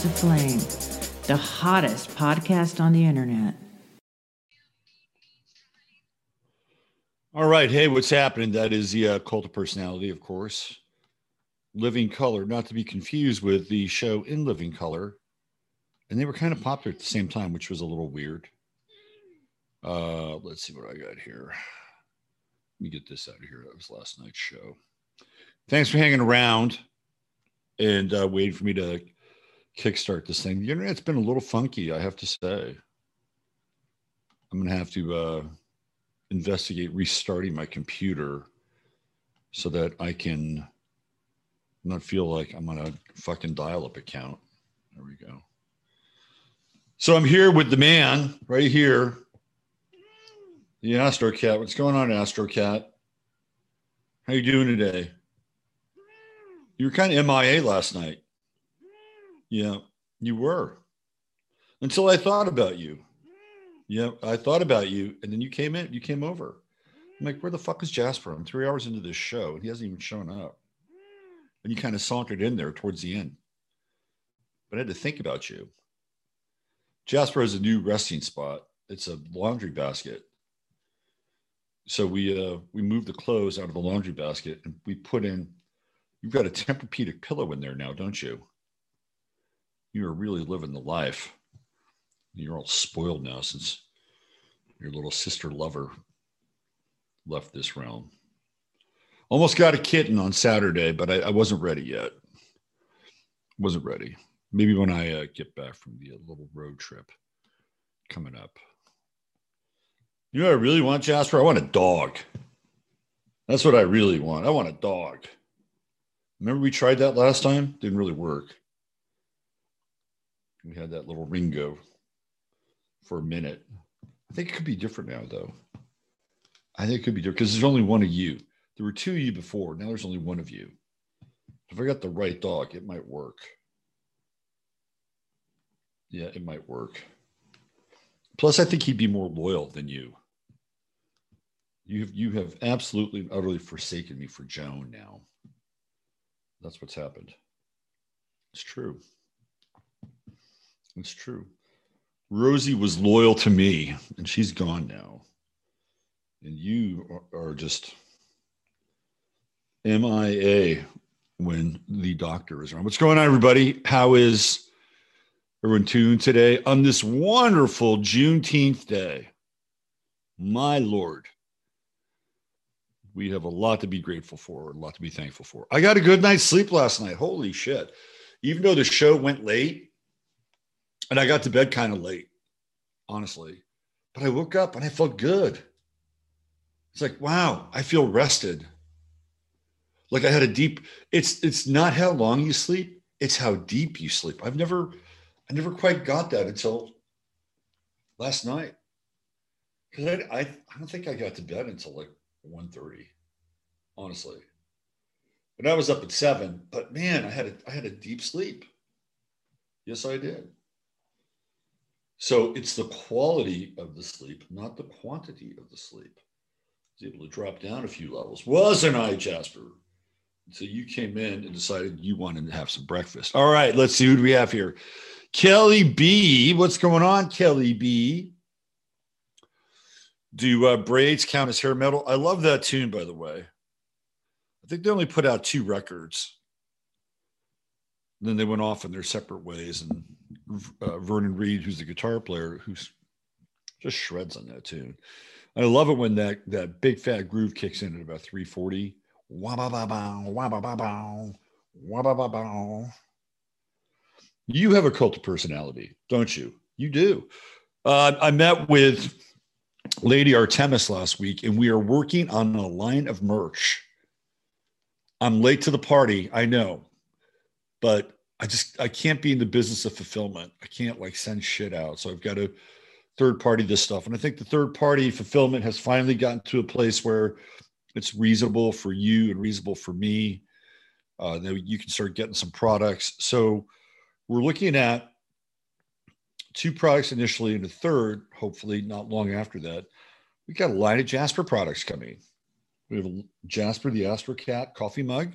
15 of Flame, the hottest podcast on the internet. All right. Hey, what's happening? That is the uh, cult of personality, of course. Living Colour, not to be confused with the show In Living Color. And they were kind of popular at the same time, which was a little weird. Uh, let's see what I got here. Let me get this out of here. That was last night's show. Thanks for hanging around and uh, waiting for me to kickstart this thing. The internet's been a little funky, I have to say. I'm going to have to uh, investigate restarting my computer so that I can not feel like I'm on a fucking dial up account. There we go. So I'm here with the man right here, the Astro Cat. What's going on, Astro Cat? How you doing today? You were kind of MIA last night. Yeah, you were. Until I thought about you. Yeah, I thought about you, and then you came in. You came over. I'm like, where the fuck is Jasper? I'm three hours into this show, and he hasn't even shown up. And you kind of sauntered in there towards the end. But I had to think about you. Jasper has a new resting spot. It's a laundry basket. So we uh, we moved the clothes out of the laundry basket and we put in You've got a Tempur-Pedic pillow in there now, don't you? You are really living the life. You're all spoiled now since your little sister lover left this realm. Almost got a kitten on Saturday, but I, I wasn't ready yet. Wasn't ready. Maybe when I uh, get back from the uh, little road trip coming up. You know I really want, Jasper? I want a dog. That's what I really want. I want a dog. Remember we tried that last time? Didn't really work. We had that little Ringo for a minute. I think it could be different now, though. I think it could be different because there's only one of you. There were two of you before. Now there's only one of you. If I got the right dog, it might work. Yeah, it might work. Plus, I think he'd be more loyal than you. You have, you have absolutely and utterly forsaken me for Joan now. That's what's happened. It's true. It's true. Rosie was loyal to me, and she's gone now. And you are just MIA when the doctor is around. What's going on, everybody? How is everyone tuned today on this wonderful Juneteenth day? My Lord we have a lot to be grateful for, a lot to be thankful for. I got a good night's sleep last night. Holy shit. Even though the show went late and I got to bed kind of late, honestly, but I woke up and I felt good. It's like, wow, I feel rested. Like I had a deep, it's it's not how long you sleep, it's how deep you sleep. I've never, I never quite got that until last night. Because I, I, I don't think I got to bed until like 1.30 honestly but i was up at 7 but man i had a, i had a deep sleep yes i did so it's the quality of the sleep not the quantity of the sleep I was able to drop down a few levels wasn't i jasper so you came in and decided you wanted to have some breakfast all right let's see who we have here kelly b what's going on kelly b do uh, braids count as hair metal? I love that tune, by the way. I think they only put out two records. Then they went off in their separate ways. And uh, Vernon Reid, who's the guitar player, who's just shreds on that tune. I love it when that that big fat groove kicks in at about 340 You have a cult of personality, don't you? You do. Uh, I met with Lady Artemis last week, and we are working on a line of merch. I'm late to the party, I know, but I just I can't be in the business of fulfillment. I can't like send shit out, so I've got to third party this stuff. And I think the third party fulfillment has finally gotten to a place where it's reasonable for you and reasonable for me. Uh, that you can start getting some products. So we're looking at two products initially and a third, hopefully not long after that. We've got a line of Jasper products coming. We have Jasper the Astro Cat coffee mug.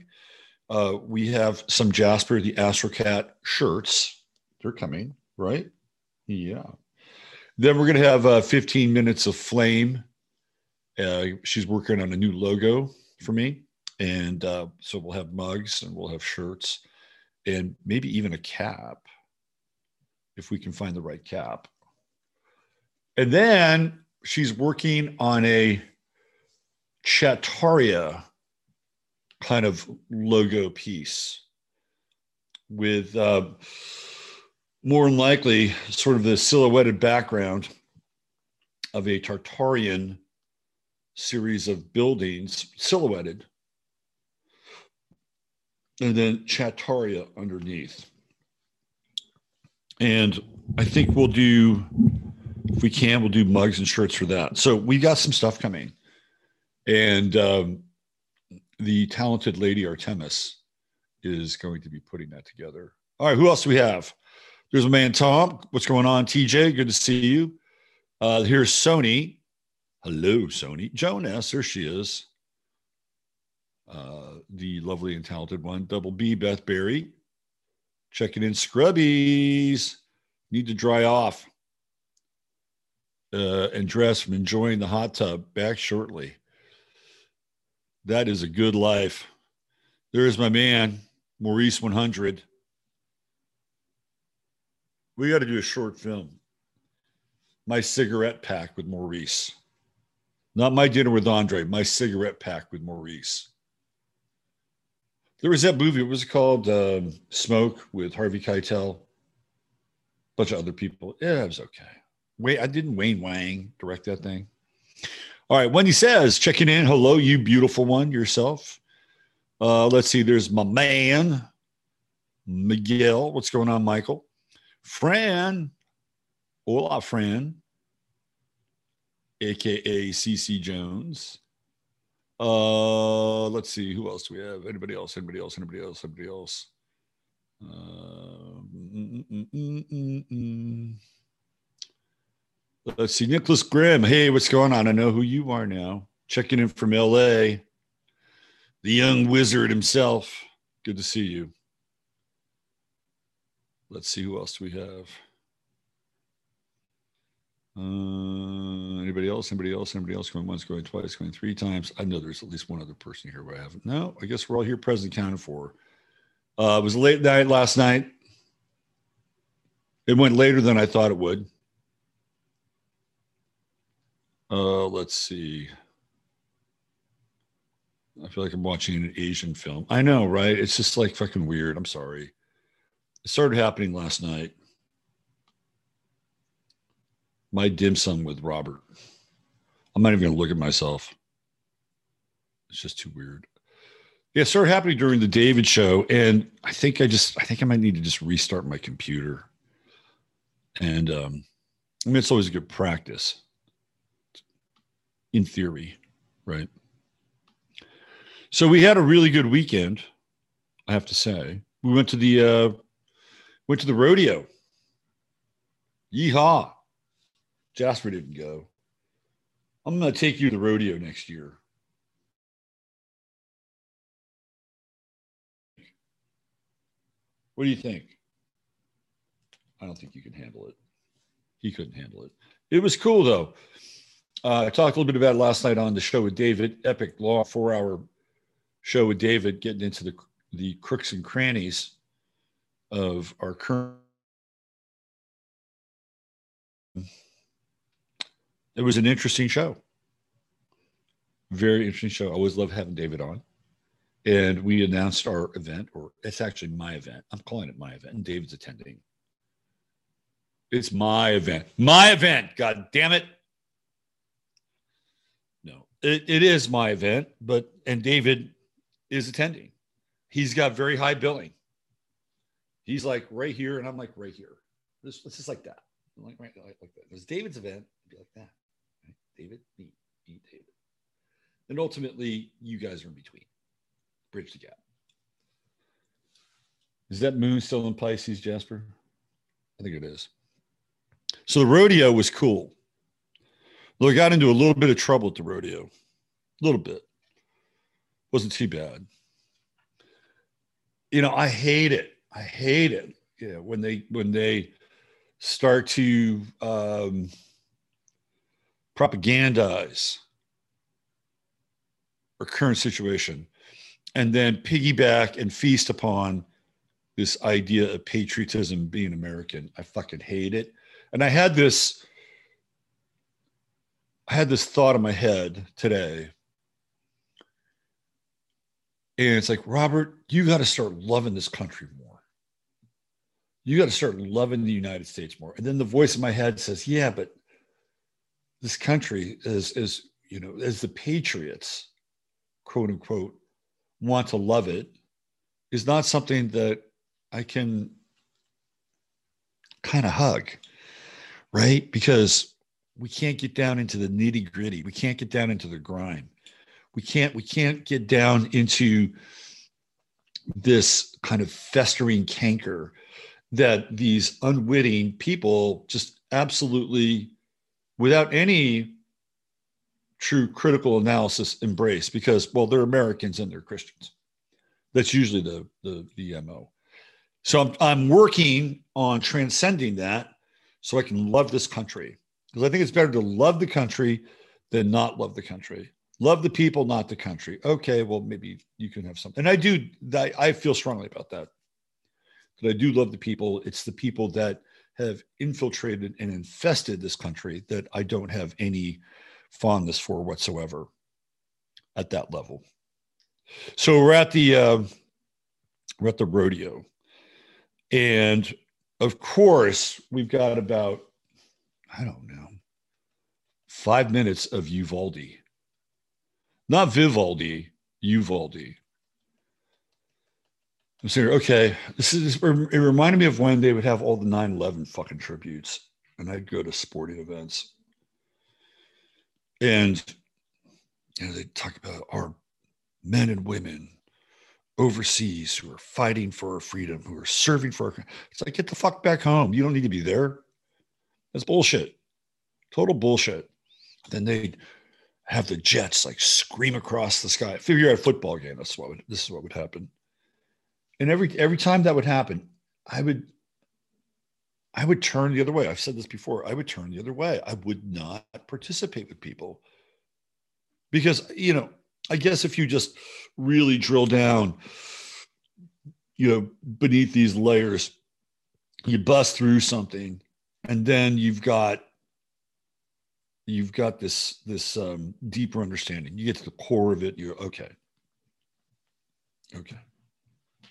Uh, we have some Jasper the Astrocat shirts. They're coming, right? Yeah. Then we're going to have uh, 15 minutes of flame. Uh, she's working on a new logo for me. And uh, so we'll have mugs and we'll have shirts and maybe even a cap if we can find the right cap. And then she's working on a Chattaria kind of logo piece with uh, more than likely sort of the silhouetted background of a Tartarian series of buildings silhouetted and then Chattaria underneath. And I think we'll do, if we can, we'll do mugs and shirts for that. So we got some stuff coming. And um, the talented lady Artemis is going to be putting that together. All right, who else do we have? There's a man, Tom. What's going on, TJ? Good to see you. Uh, here's Sony. Hello, Sony. Jonas, there she is. Uh, the lovely and talented one. Double B, Beth Berry. Checking in scrubbies. Need to dry off uh, and dress from enjoying the hot tub. Back shortly. That is a good life. There's my man, Maurice 100 we got to do a short film. My cigarette pack with Maurice. Not my dinner with Andre, my cigarette pack with Maurice. There was that movie, what was it called? Um, Smoke with Harvey Keitel. A bunch of other people. Yeah, it was okay. Wait, I didn't Wayne Wang direct that thing. All right, Wendy says, checking in. Hello, you beautiful one yourself. Uh, let's see, there's my man, Miguel. What's going on, Michael? Fran, hola, Fran, aka CC Jones. Uh, let's see, who else do we have? Anybody else? Anybody else? Anybody else? Anybody else? Uh, mm, mm, mm, let's see, Nicholas Grimm. Hey, what's going on? I know who you are now. Checking in from LA. The young wizard himself. Good to see you. Let's see who else we have. Uh, anybody else? Anybody else? Anybody else going once, going twice, going three times? I know there's at least one other person here where I haven't. No, I guess we're all here present counted for. Uh, it was late night last night. It went later than I thought it would. Uh, let's see. I feel like I'm watching an Asian film. I know, right? It's just like fucking weird. I'm sorry. It started happening last night. My dim sum with Robert. I'm not even going to look at myself. It's just too weird. Yeah, it started happening during the David show. And I think I just, I think I might need to just restart my computer. And um, I mean, it's always a good practice in theory, right? So we had a really good weekend, I have to say. We went to the uh, Went to the rodeo. Yeehaw. Jasper didn't go. I'm going to take you to the rodeo next year. What do you think? I don't think you can handle it. He couldn't handle it. It was cool though. Uh, I talked a little bit about last night on the show with David, epic law four hour show with David, getting into the the crooks and crannies of our current it was an interesting show very interesting show i always love having david on and we announced our event, or it's actually my event. I'm calling it my event, and David's attending. It's my event. My event. God damn it. It, it is my event, but and David is attending. He's got very high billing. He's like right here, and I'm like right here. This, this is like that. Like right like, like that. It's David's event. Be like that. Right? David, me, me, David. And ultimately, you guys are in between. Bridge the gap. Is that moon still in Pisces, Jasper? I think it is. So the rodeo was cool. I got into a little bit of trouble at the rodeo. A little bit. Wasn't too bad. You know, I hate it. I hate it. Yeah, when they when they start to um, propagandize our current situation and then piggyback and feast upon this idea of patriotism being American. I fucking hate it. And I had this I had this thought in my head today. And it's like, Robert, you got to start loving this country more. You got to start loving the United States more. And then the voice in my head says, Yeah, but this country is, is you know, as the patriots, quote unquote, want to love it, is not something that I can kind of hug, right? Because we can't get down into the nitty gritty. We can't get down into the grime. We can't we can't get down into this kind of festering canker that these unwitting people just absolutely without any true critical analysis embrace because well they're Americans and they're Christians. That's usually the the, the mo. So I'm, I'm working on transcending that so I can love this country because I think it's better to love the country than not love the country. Love the people, not the country. Okay, well maybe you can have something. And I do. I, I feel strongly about that. But I do love the people. It's the people that have infiltrated and infested this country that I don't have any fondness for whatsoever at that level. So we're at the uh, we're at the rodeo, and of course we've got about I don't know five minutes of Uvalde. not Vivaldi, Uvalde. I'm saying, okay, this is it reminded me of when they would have all the 9-11 fucking tributes, and I'd go to sporting events and you know, they talk about our men and women overseas who are fighting for our freedom, who are serving for our. It's like get the fuck back home. You don't need to be there. That's bullshit. Total bullshit. Then they'd have the jets like scream across the sky. Figure you're at a football game. That's what would, this is what would happen. And every every time that would happen, I would I would turn the other way. I've said this before. I would turn the other way. I would not participate with people because, you know, I guess if you just really drill down, you know, beneath these layers, you bust through something and then you've got you've got this this um, deeper understanding you get to the core of it you're okay okay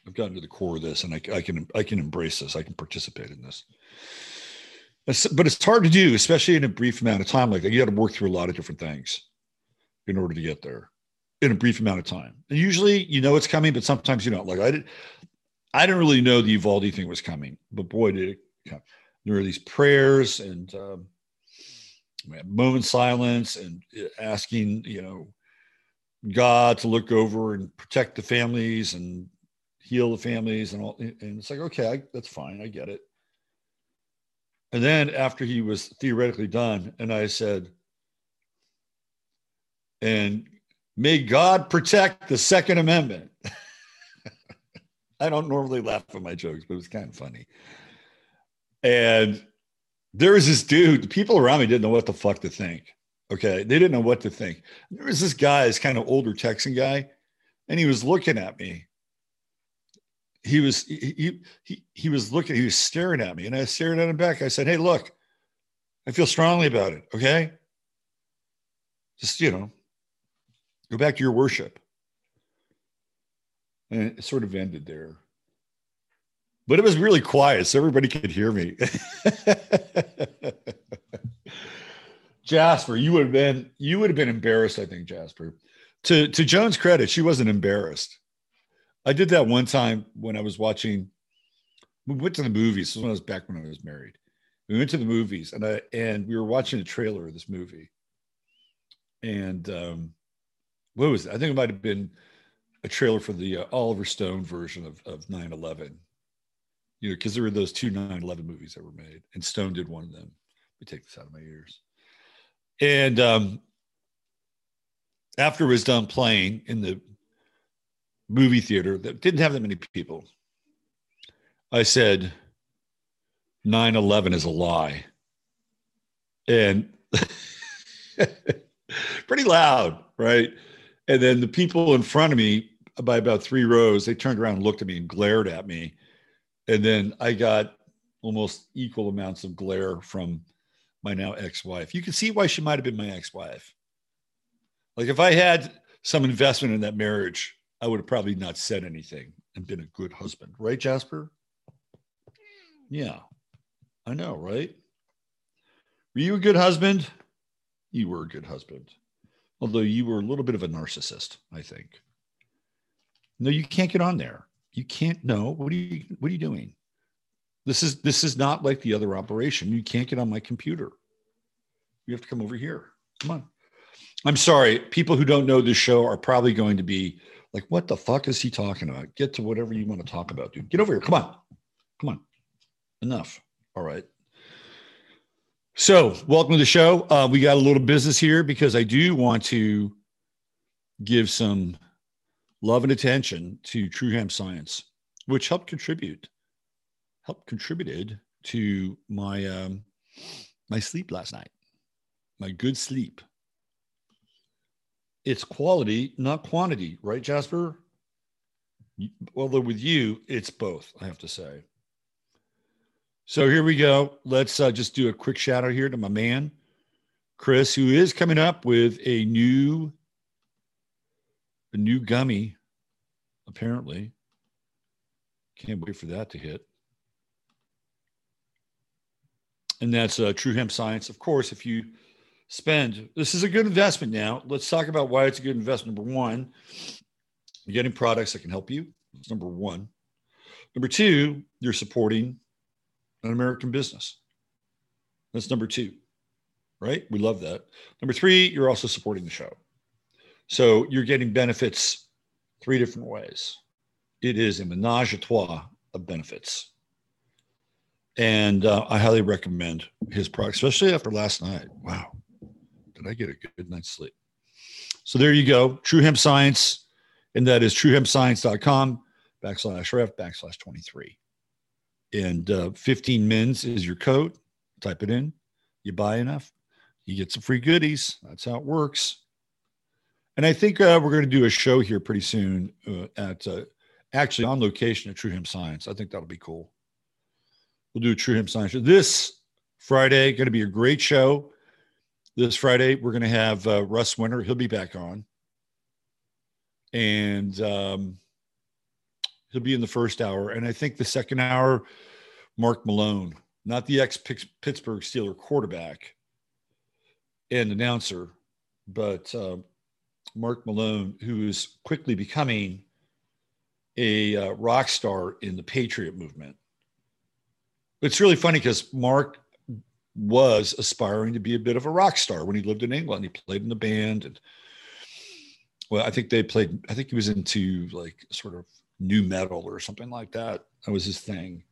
I've gotten to the core of this, and I, I can I can embrace this. I can participate in this. But it's hard to do, especially in a brief amount of time like that. You got to work through a lot of different things in order to get there in a brief amount of time. And usually, you know it's coming, but sometimes you don't. Like I did, I didn't really know the Uvalde thing was coming, but boy, did it come. There are these prayers and um, moment silence and uh, asking, you know, God to look over and protect the families and heal the families and all. And it's like, okay, I, that's fine. I get it. And then after he was theoretically done, and I said, and may God protect the Second Amendment. I don't normally laugh at my jokes, but it was kind of funny. And there was this dude, the people around me didn't know what the fuck to think. Okay. They didn't know what to think. There was this guy, this kind of older Texan guy, and he was looking at me he was he, he he was looking he was staring at me and i stared at him back i said hey look i feel strongly about it okay just you know go back to your worship And it sort of ended there. But it was really quiet, so everybody could hear me. Jasper, you would have been you would have been embarrassed, I think, Jasper. To to Joan's credit, she wasn't embarrassed. I did that one time when I was watching. We went to the movies. This was when I was back when I was married. We went to the movies, and I and we were watching a trailer of this movie. And um, what was it? I think it might have been a trailer for the uh, Oliver Stone version of of 9/11. You know, because there were those two 9/11 movies that were made, and Stone did one of them. Let me take this out of my ears. And um, after it was done playing in the movie theater that didn't have that many people, I said, 9 11 is a lie. And pretty loud, right? And then the people in front of me, by about three rows, they turned around and looked at me and glared at me. And then I got almost equal amounts of glare from my now ex-wife. You can see why she might have been my ex-wife. Like if I had some investment in that marriage, I would have probably not said anything and been a good husband, right, Jasper? Yeah, I know, right? Were you a good husband? You were a good husband, although you were a little bit of a narcissist, I think. No, you can't get on there. You can't. know what are you? What are you doing? This is this is not like the other operation. You can't get on my computer. You have to come over here. Come on. I'm sorry. People who don't know this show are probably going to be like, what the fuck is he talking about? Get to whatever you want to talk about, dude. Get over here. Come on. Come on. Enough. All right. So, welcome to the show. Uh, we got a little business here because I do want to give some love and attention to True Hemp Science, which helped contribute helped contributed to my um, my sleep last night, my good sleep. It's quality, not quantity, right, Jasper? Although with you, it's both, I have to say. So here we go. Let's uh, just do a quick shout out here to my man, Chris, who is coming up with a new a new gummy, apparently. Can't wait for that to hit and that's uh, True Hemp Science. Of course, if you spend, this is a good investment now. Let's talk about why it's a good investment. Number one, you're getting products that can help you. That's number one. Number two, you're supporting an American business. That's number two, right? We love that. Number three, you're also supporting the show. So you're getting benefits three different ways. It is a menage a trois of benefits and uh, I highly recommend his product, especially after last night. Wow, did I get a good night's sleep? So there you go, True Hemp Science, and that is truehempscience.com backslash ref backslash 23. And uh, 15 mins is your code. Type it in. You buy enough, you get some free goodies. That's how it works. And I think uh, we're going to do a show here pretty soon uh, at uh, actually on location at True Hemp Science. I think that'll be cool. We'll do a True Hemp Science show. This Friday, going to be a great show. This Friday, we're going to have uh, Russ Winter. He'll be back on. And um, he'll be in the first hour. And I think the second hour, Mark Malone, not the ex Pittsburgh Steeler quarterback and announcer, but uh, Mark Malone, who is quickly becoming a uh, rock star in the Patriot movement. It's really funny because Mark was aspiring to be a bit of a rock star when he lived in England. He played in the band and well, I think they played, I think he was into like sort of new metal or something like that. That was his thing.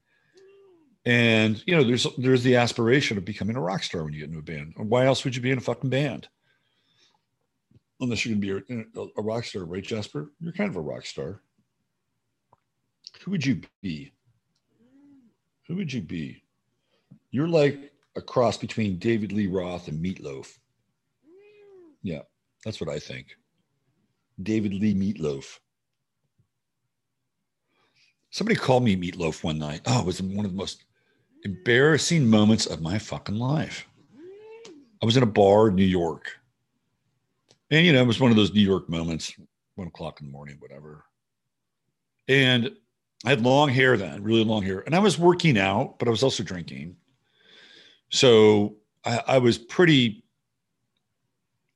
And you know, there's there's the aspiration of becoming a rock star when you get into a band. Why else would you be in a fucking band? Unless you're gonna be a, a rock star, right, Jasper? You're kind of a rock star. Who would you be? Who would you be? You're like a cross between David Lee Roth and Meatloaf. Yeah, that's what I think. David Lee Meatloaf. Somebody called me Meatloaf one night. Oh, it was one of the most embarrassing moments of my fucking life. I was in a bar in New York. And, you know, it was one of those New York moments, one o'clock in the morning, whatever. And I had long hair then, really long hair. And I was working out, but I was also drinking. So I, I was pretty,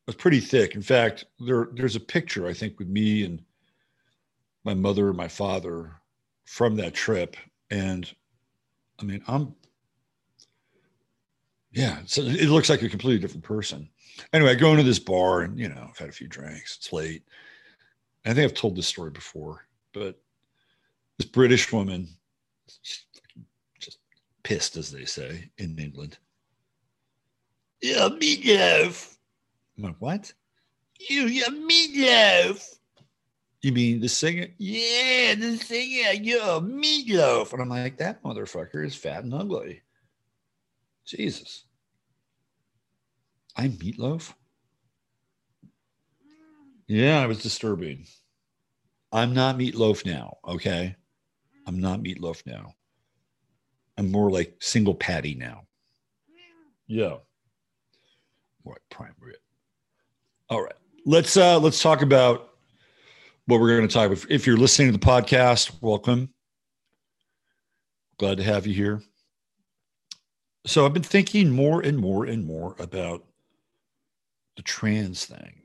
I was pretty thick. In fact, there there's a picture I think with me and my mother and my father from that trip. And I mean, I'm yeah, so it looks like a completely different person. Anyway, I go into this bar and you know, I've had a few drinks. It's late. I think I've told this story before, but this British woman, just pissed, as they say in England. Yeah, meatloaf. I'm like, what? You, yeah, meatloaf. You mean the singer? Yeah, the singer. You're meatloaf. And I'm like, that motherfucker is fat and ugly. Jesus. I'm meatloaf? Yeah, it was disturbing. I'm not meatloaf now. Okay. I'm not meatloaf now. I'm more like single patty now. Yeah. More like prime rib. All right. Let's uh let's talk about what we're going to talk about. If you're listening to the podcast, welcome. Glad to have you here. So I've been thinking more and more and more about the trans thing.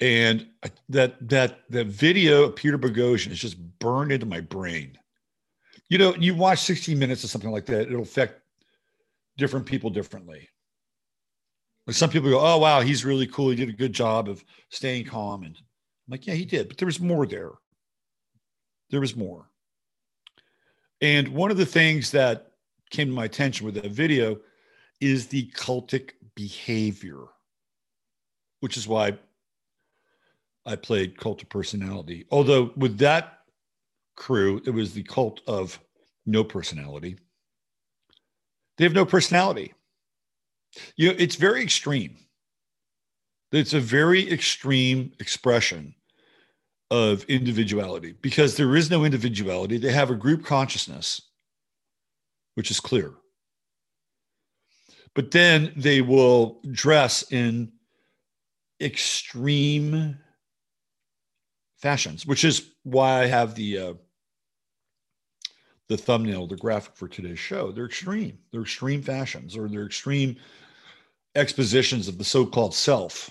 And that that that video of Peter Boghossian is just burned into my brain. You know, you watch 60 minutes or something like that, it'll affect different people differently. Like some people go, "Oh wow, he's really cool. He did a good job of staying calm." And I'm like, "Yeah, he did," but there was more there. There was more. And one of the things that came to my attention with that video is the cultic behavior, which is why I played Cult of Personality. Although with that crew, it was the cult of no personality. They have no personality. You know, it's very extreme. It's a very extreme expression of individuality because there is no individuality. They have a group consciousness, which is clear. But then they will dress in extreme fashions, which is why I have the uh, the thumbnail, the graphic for today's show. They're extreme. They're extreme fashions, or they're extreme expositions of the so-called self.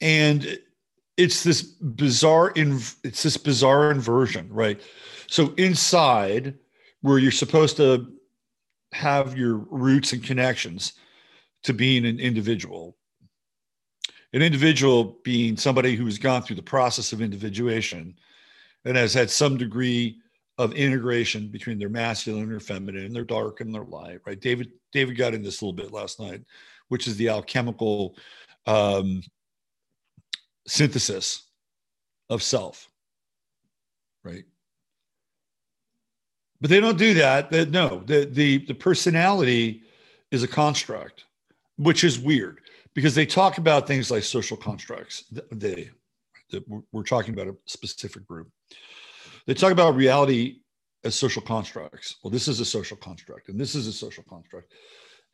And it's this bizarre in it's this bizarre inversion, right? So inside, where you're supposed to have your roots and connections to being an individual, an individual being somebody who's gone through the process of individuation and has had some degree of integration between their masculine or feminine, and their dark and their light, right? David David got in this a little bit last night, which is the alchemical um, synthesis of self, right? But they don't do that. They, no, the, the the personality is a construct, which is weird because they talk about things like social constructs. They, they we're talking about a specific group. They talk about reality as social constructs. Well, this is a social construct, and this is a social construct.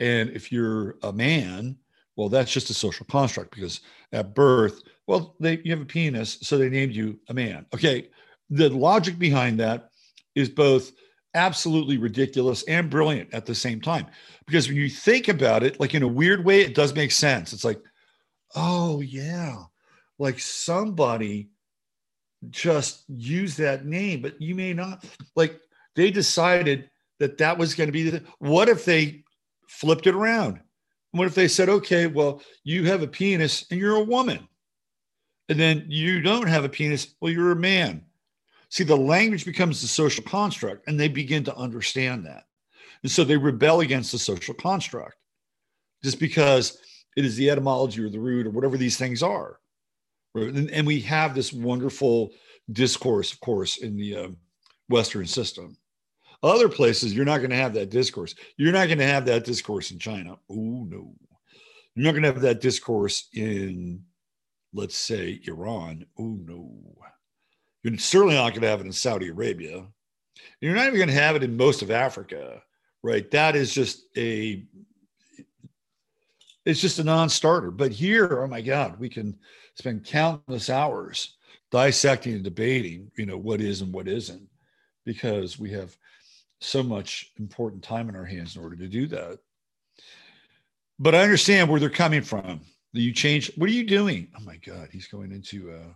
And if you're a man, well, that's just a social construct because at birth, well, they you have a penis, so they named you a man. Okay, the logic behind that is both absolutely ridiculous and brilliant at the same time. Because when you think about it, like in a weird way, it does make sense. It's like, oh, yeah, like somebody just used that name, but you may not. Like they decided that that was going to be the. What if they flipped it around? What if they said, okay, well, you have a penis and you're a woman. And then you don't have a penis, well, you're a man. See, the language becomes the social construct, and they begin to understand that. And so they rebel against the social construct just because it is the etymology or the root or whatever these things are. And, and we have this wonderful discourse, of course, in the uh, Western system. Other places, you're not going to have that discourse. You're not going to have that discourse in China. Oh, no. You're not going to have that discourse in, let's say, Iran. Oh, no. You're certainly not going to have it in Saudi Arabia. You're not even going to have it in most of Africa, right? That is just a it's just a non-starter. But here, oh my God, we can spend countless hours dissecting and debating, you know, what is and what isn't, because we have so much important time in our hands in order to do that. But I understand where they're coming from. You change. What are you doing? Oh my God, he's going into a,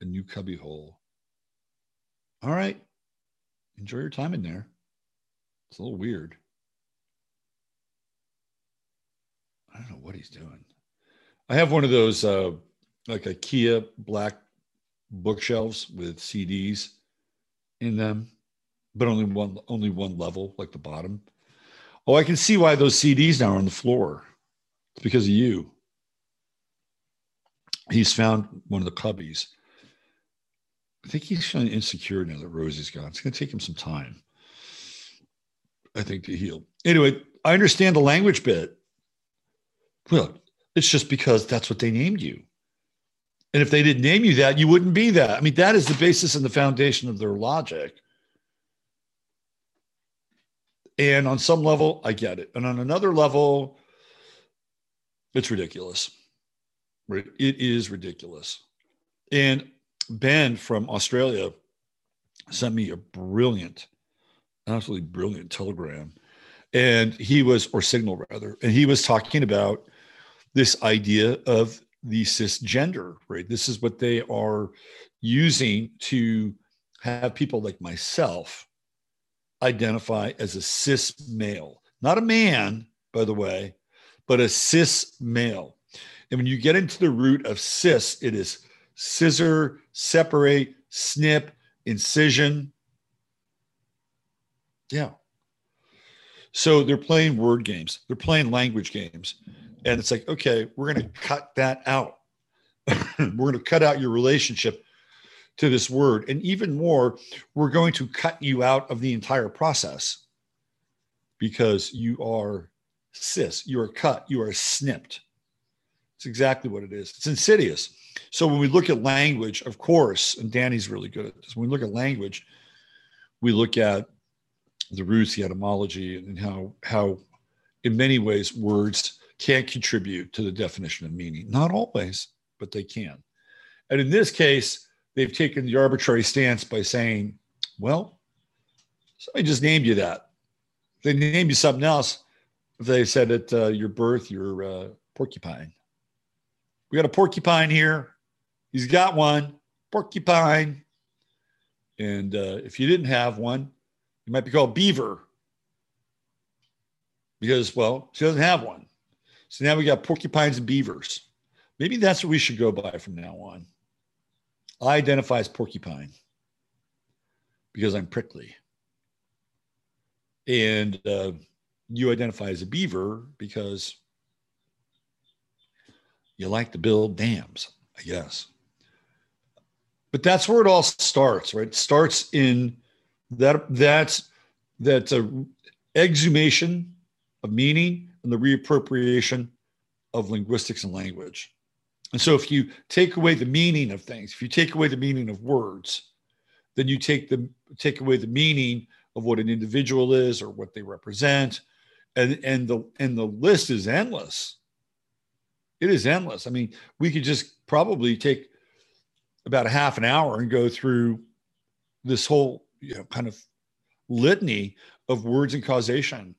a new cubby hole. All right, enjoy your time in there. It's a little weird. I don't know what he's doing. I have one of those uh, like IKEA black bookshelves with CDs in them, but only one only one level, like the bottom. Oh, I can see why those CDs now are on the floor. It's because of you. He's found one of the cubbies. I think he's feeling insecure now that Rosie's gone. It's going to take him some time, I think, to heal. Anyway, I understand the language bit. Well, it's just because that's what they named you. And if they didn't name you that, you wouldn't be that. I mean, that is the basis and the foundation of their logic. And on some level, I get it. And on another level, it's ridiculous. It is ridiculous. And Ben from Australia sent me a brilliant, absolutely brilliant telegram. And he was, or signal rather, and he was talking about this idea of the cisgender, right? This is what they are using to have people like myself identify as a cis male, not a man, by the way, but a cis male. And when you get into the root of cis, it is scissor, separate, snip, incision. Yeah. So they're playing word games, they're playing language games. And it's like, okay, we're going to cut that out. we're going to cut out your relationship to this word. And even more, we're going to cut you out of the entire process because you are cis, you are cut, you are snipped. It's exactly what it is. It's insidious. So when we look at language, of course, and Danny's really good at this, when we look at language, we look at the roots, the etymology, and how how in many ways words can contribute to the definition of meaning. Not always, but they can. And in this case, they've taken the arbitrary stance by saying, well, somebody just named you that. They named you something else. If they said at uh, your birth, you're uh, porcupine. We got a porcupine here. He's got one, porcupine. And uh, if you didn't have one, you might be called beaver because, well, she doesn't have one. So now we got porcupines and beavers. Maybe that's what we should go by from now on. I identify as porcupine because I'm prickly. And uh, you identify as a beaver because you like to build dams, I guess. But that's where it all starts, right? It starts in that that's that's a uh, exhumation of meaning and the reappropriation of linguistics and language. And so if you take away the meaning of things, if you take away the meaning of words, then you take the take away the meaning of what an individual is or what they represent. And and the and the list is endless. It is endless. I mean, we could just probably take about a half an hour and go through this whole you know kind of litany of words and causation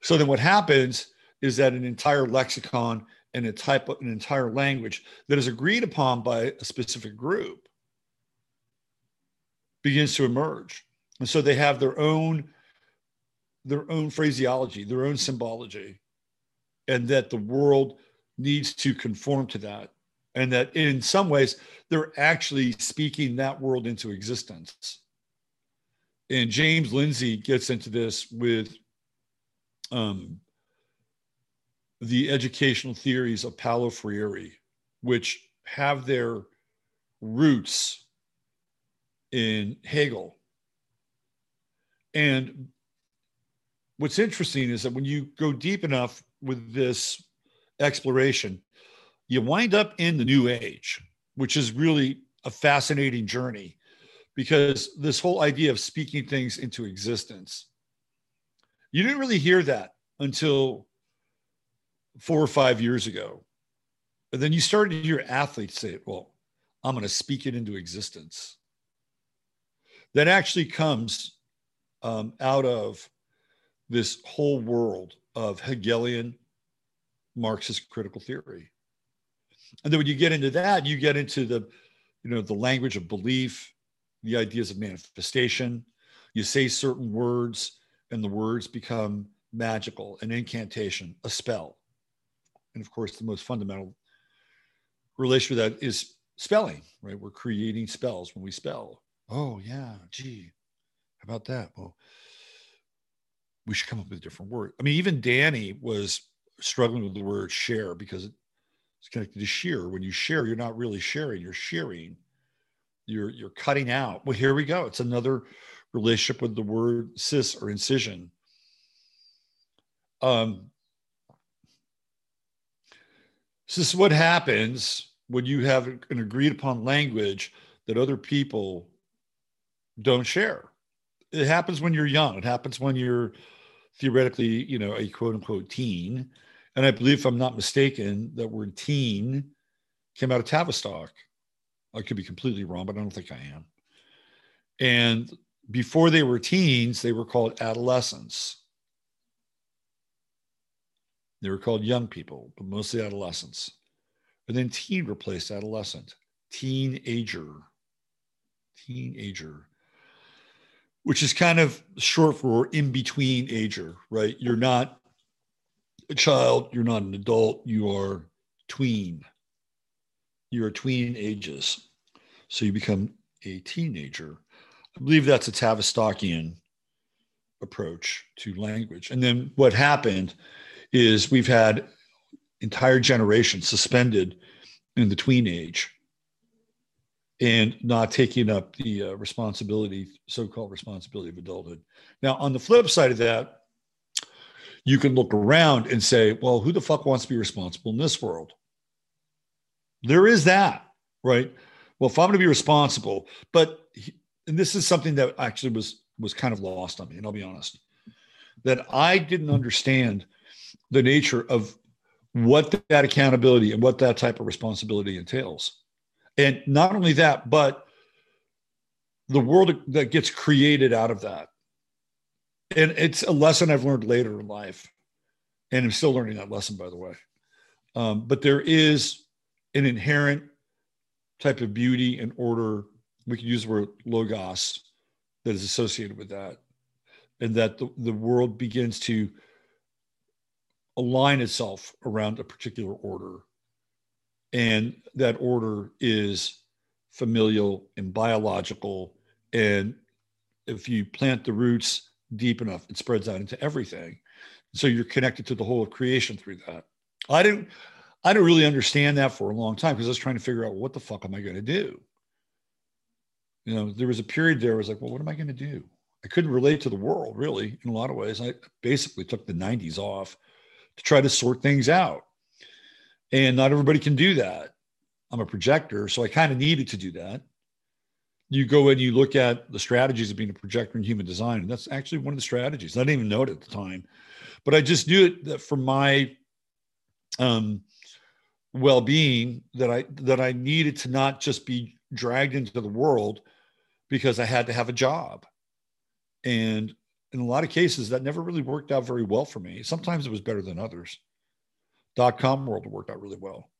so then what happens is that an entire lexicon and a type an entire language that is agreed upon by a specific group begins to emerge. And so they have their own their own phraseology, their own symbology, and that the world needs to conform to that. And that in some ways, they're actually speaking that world into existence. And James Lindsay gets into this with um, the educational theories of Paulo Freire, which have their roots in Hegel. And what's interesting is that when you go deep enough with this exploration, you wind up in the new age, which is really a fascinating journey because this whole idea of speaking things into existence you didn't really hear that until four or five years ago. And then you started to hear athletes say, well, I'm going to speak it into existence. That actually comes um, out of this whole world of Hegelian Marxist critical theory. And then when you get into that, you get into the, you know, the language of belief, the ideas of manifestation. You say certain words, and the words become magical, an incantation, a spell. And of course, the most fundamental relation to that is spelling, right? We're creating spells when we spell. Oh, yeah, gee, how about that? Well, we should come up with a different word. I mean, even Danny was struggling with the word share because it's connected to shear. When you share, you're not really sharing, you're shearing. You're you're cutting out. Well, here we go. It's another relationship with the word cis or incision. Um, this is what happens when you have an agreed upon language that other people don't share. It happens when you're young. It happens when you're theoretically, you know, a quote unquote teen. And I believe, if I'm not mistaken, that word teen came out of Tavistock. I could be completely wrong, but I don't think I am. And before they were teens, they were called adolescents. They were called young people, but mostly adolescents. And then teen replaced adolescent, teenager, teenager, which is kind of short for in between ager, right? You're not a child, you're not an adult, you are tween. You're a tween ages. So you become a teenager. I believe that's a Tavistockian approach to language. And then what happened is we've had entire generations suspended in the tween age and not taking up the uh, responsibility, so-called responsibility of adulthood. Now, on the flip side of that, you can look around and say, well, who the fuck wants to be responsible in this world? There is that, right? Well, if I'm going to be responsible, but and this is something that actually was was kind of lost on me, and I'll be honest, that I didn't understand the nature of what that accountability and what that type of responsibility entails. And not only that, but the world that gets created out of that. And it's a lesson I've learned later in life. And I'm still learning that lesson, by the way. Um, but there is an inherent type of beauty and order. We could use the word logos that is associated with that. And that the, the world begins to align itself around a particular order. And that order is familial and biological. And if you plant the roots deep enough, it spreads out into everything. So you're connected to the whole of creation through that. I didn't I didn't really understand that for a long time because I was trying to figure out what the fuck am I going to do? You know, there was a period there I was like, well, what am I going to do? I couldn't relate to the world really in a lot of ways. I basically took the 90s off to try to sort things out. And not everybody can do that. I'm a projector, so I kind of needed to do that. You go and you look at the strategies of being a projector in human design, and that's actually one of the strategies. I didn't even know it at the time, but I just knew it that for my um, well-being that I that I needed to not just be dragged into the world because I had to have a job. And in a lot of cases, that never really worked out very well for me. Sometimes it was better than others. Dot com world worked out really well.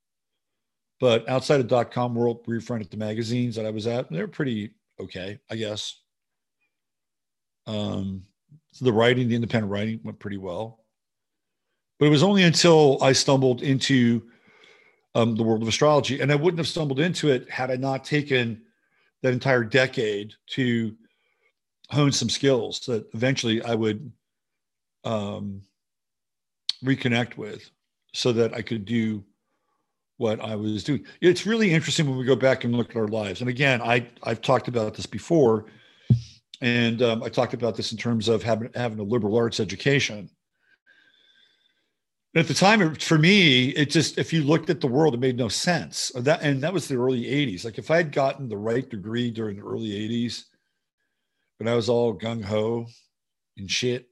But outside of dot com world, refronted the magazines that I was at, they're pretty okay, I guess. Um, so the writing, the independent writing went pretty well. But it was only until I stumbled into um, the world of astrology, and I wouldn't have stumbled into it had I not taken that entire decade to hone some skills that eventually I would um, reconnect with so that I could do what I was doing. It's really interesting when we go back and look at our lives. And again, I, I've talked about this before, and um, I talked about this in terms of having, having a liberal arts education. at the time, for me, it just, if you looked at the world, it made no sense. That, and that was the early 80s. Like if I had gotten the right degree during the early 80s, when I was all gung ho and shit,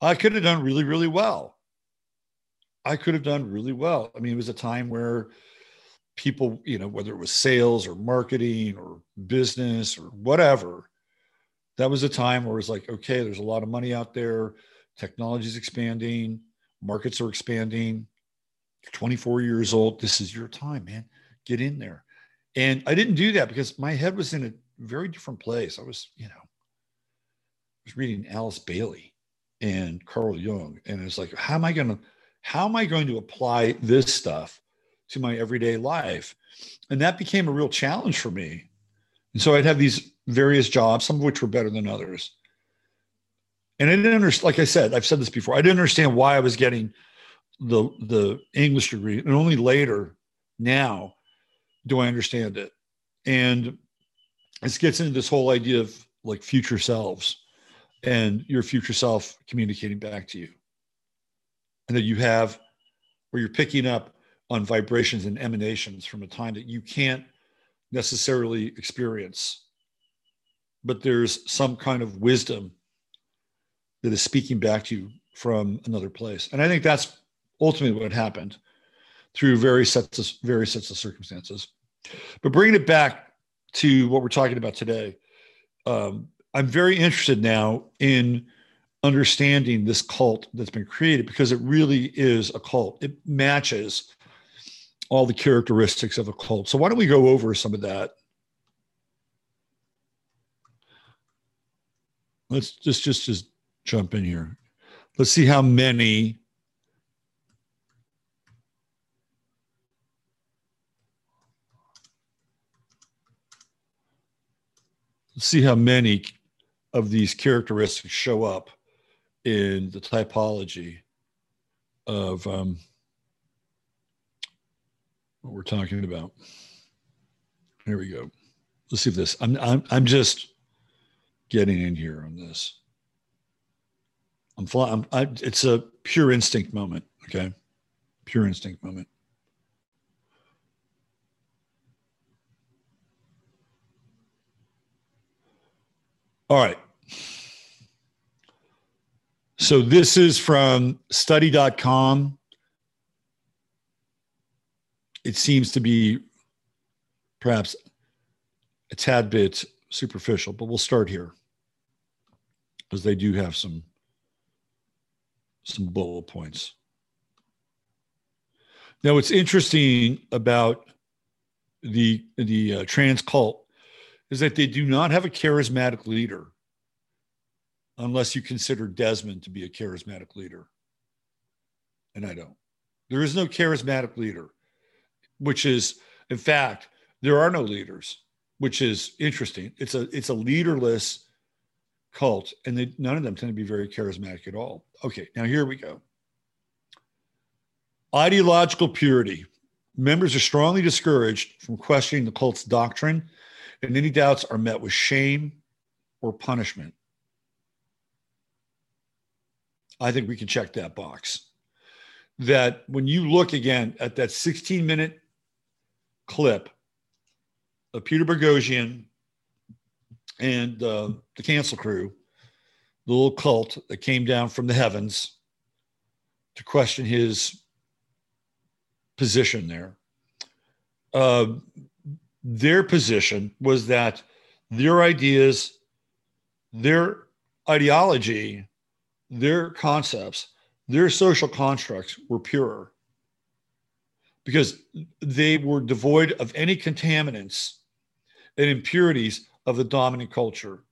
I could have done really, really well. I could have done really well. I mean, it was a time where people, you know, whether it was sales or marketing or business or whatever, that was a time where it's like, okay, there's a lot of money out there, technology's expanding, markets are expanding. You're 24 years old. This is your time, man. Get in there. And I didn't do that because my head was in a very different place. I was, you know, I was reading Alice Bailey and Carl Jung, and it's like, how am I going to, how am I going to apply this stuff to my everyday life? And that became a real challenge for me. And so I'd have these various jobs, some of which were better than others. And I didn't understand, like I said, I've said this before, I didn't understand why I was getting the the English degree. And only later now do I understand it. And this gets into this whole idea of like future selves and your future self communicating back to you. And that you have, where you're picking up on vibrations and emanations from a time that you can't necessarily experience. But there's some kind of wisdom that is speaking back to you from another place. And I think that's ultimately what happened through various sets of various sets of circumstances. But bringing it back to what we're talking about today, um, I'm very interested now in understanding this cult that's been created because it really is a cult. It matches all the characteristics of a cult. So why don't we go over some of that? Let's just just just jump in here. Let's see how many Let's see how many of these characteristics show up in the typology of um, what we're talking about. Here we go. Let's see if this. I'm I'm I'm just getting in here on this. I'm flying. I'm. it's a pure instinct moment. Okay, pure instinct moment. All right. So this is from study.com. It seems to be perhaps a tad bit superficial, but we'll start here because they do have some some bullet points. Now, what's interesting about the the uh, trans cult is that they do not have a charismatic leader unless you consider Desmond to be a charismatic leader. And I don't. There is no charismatic leader, which is, in fact, there are no leaders, which is interesting. It's a it's a leaderless cult, and they, none of them tend to be very charismatic at all. Okay, now here we go. Ideological purity. Members are strongly discouraged from questioning the cult's doctrine and any doubts are met with shame or punishment. I think we can check that box. That when you look again at that 16 minute clip of Peter Boghossian and uh, the cancel crew, the little cult that came down from the heavens to question his position there. Uh, their position was that their ideas, their ideology, their concepts, their social constructs were purer because they were devoid of any contaminants and impurities of the dominant culture,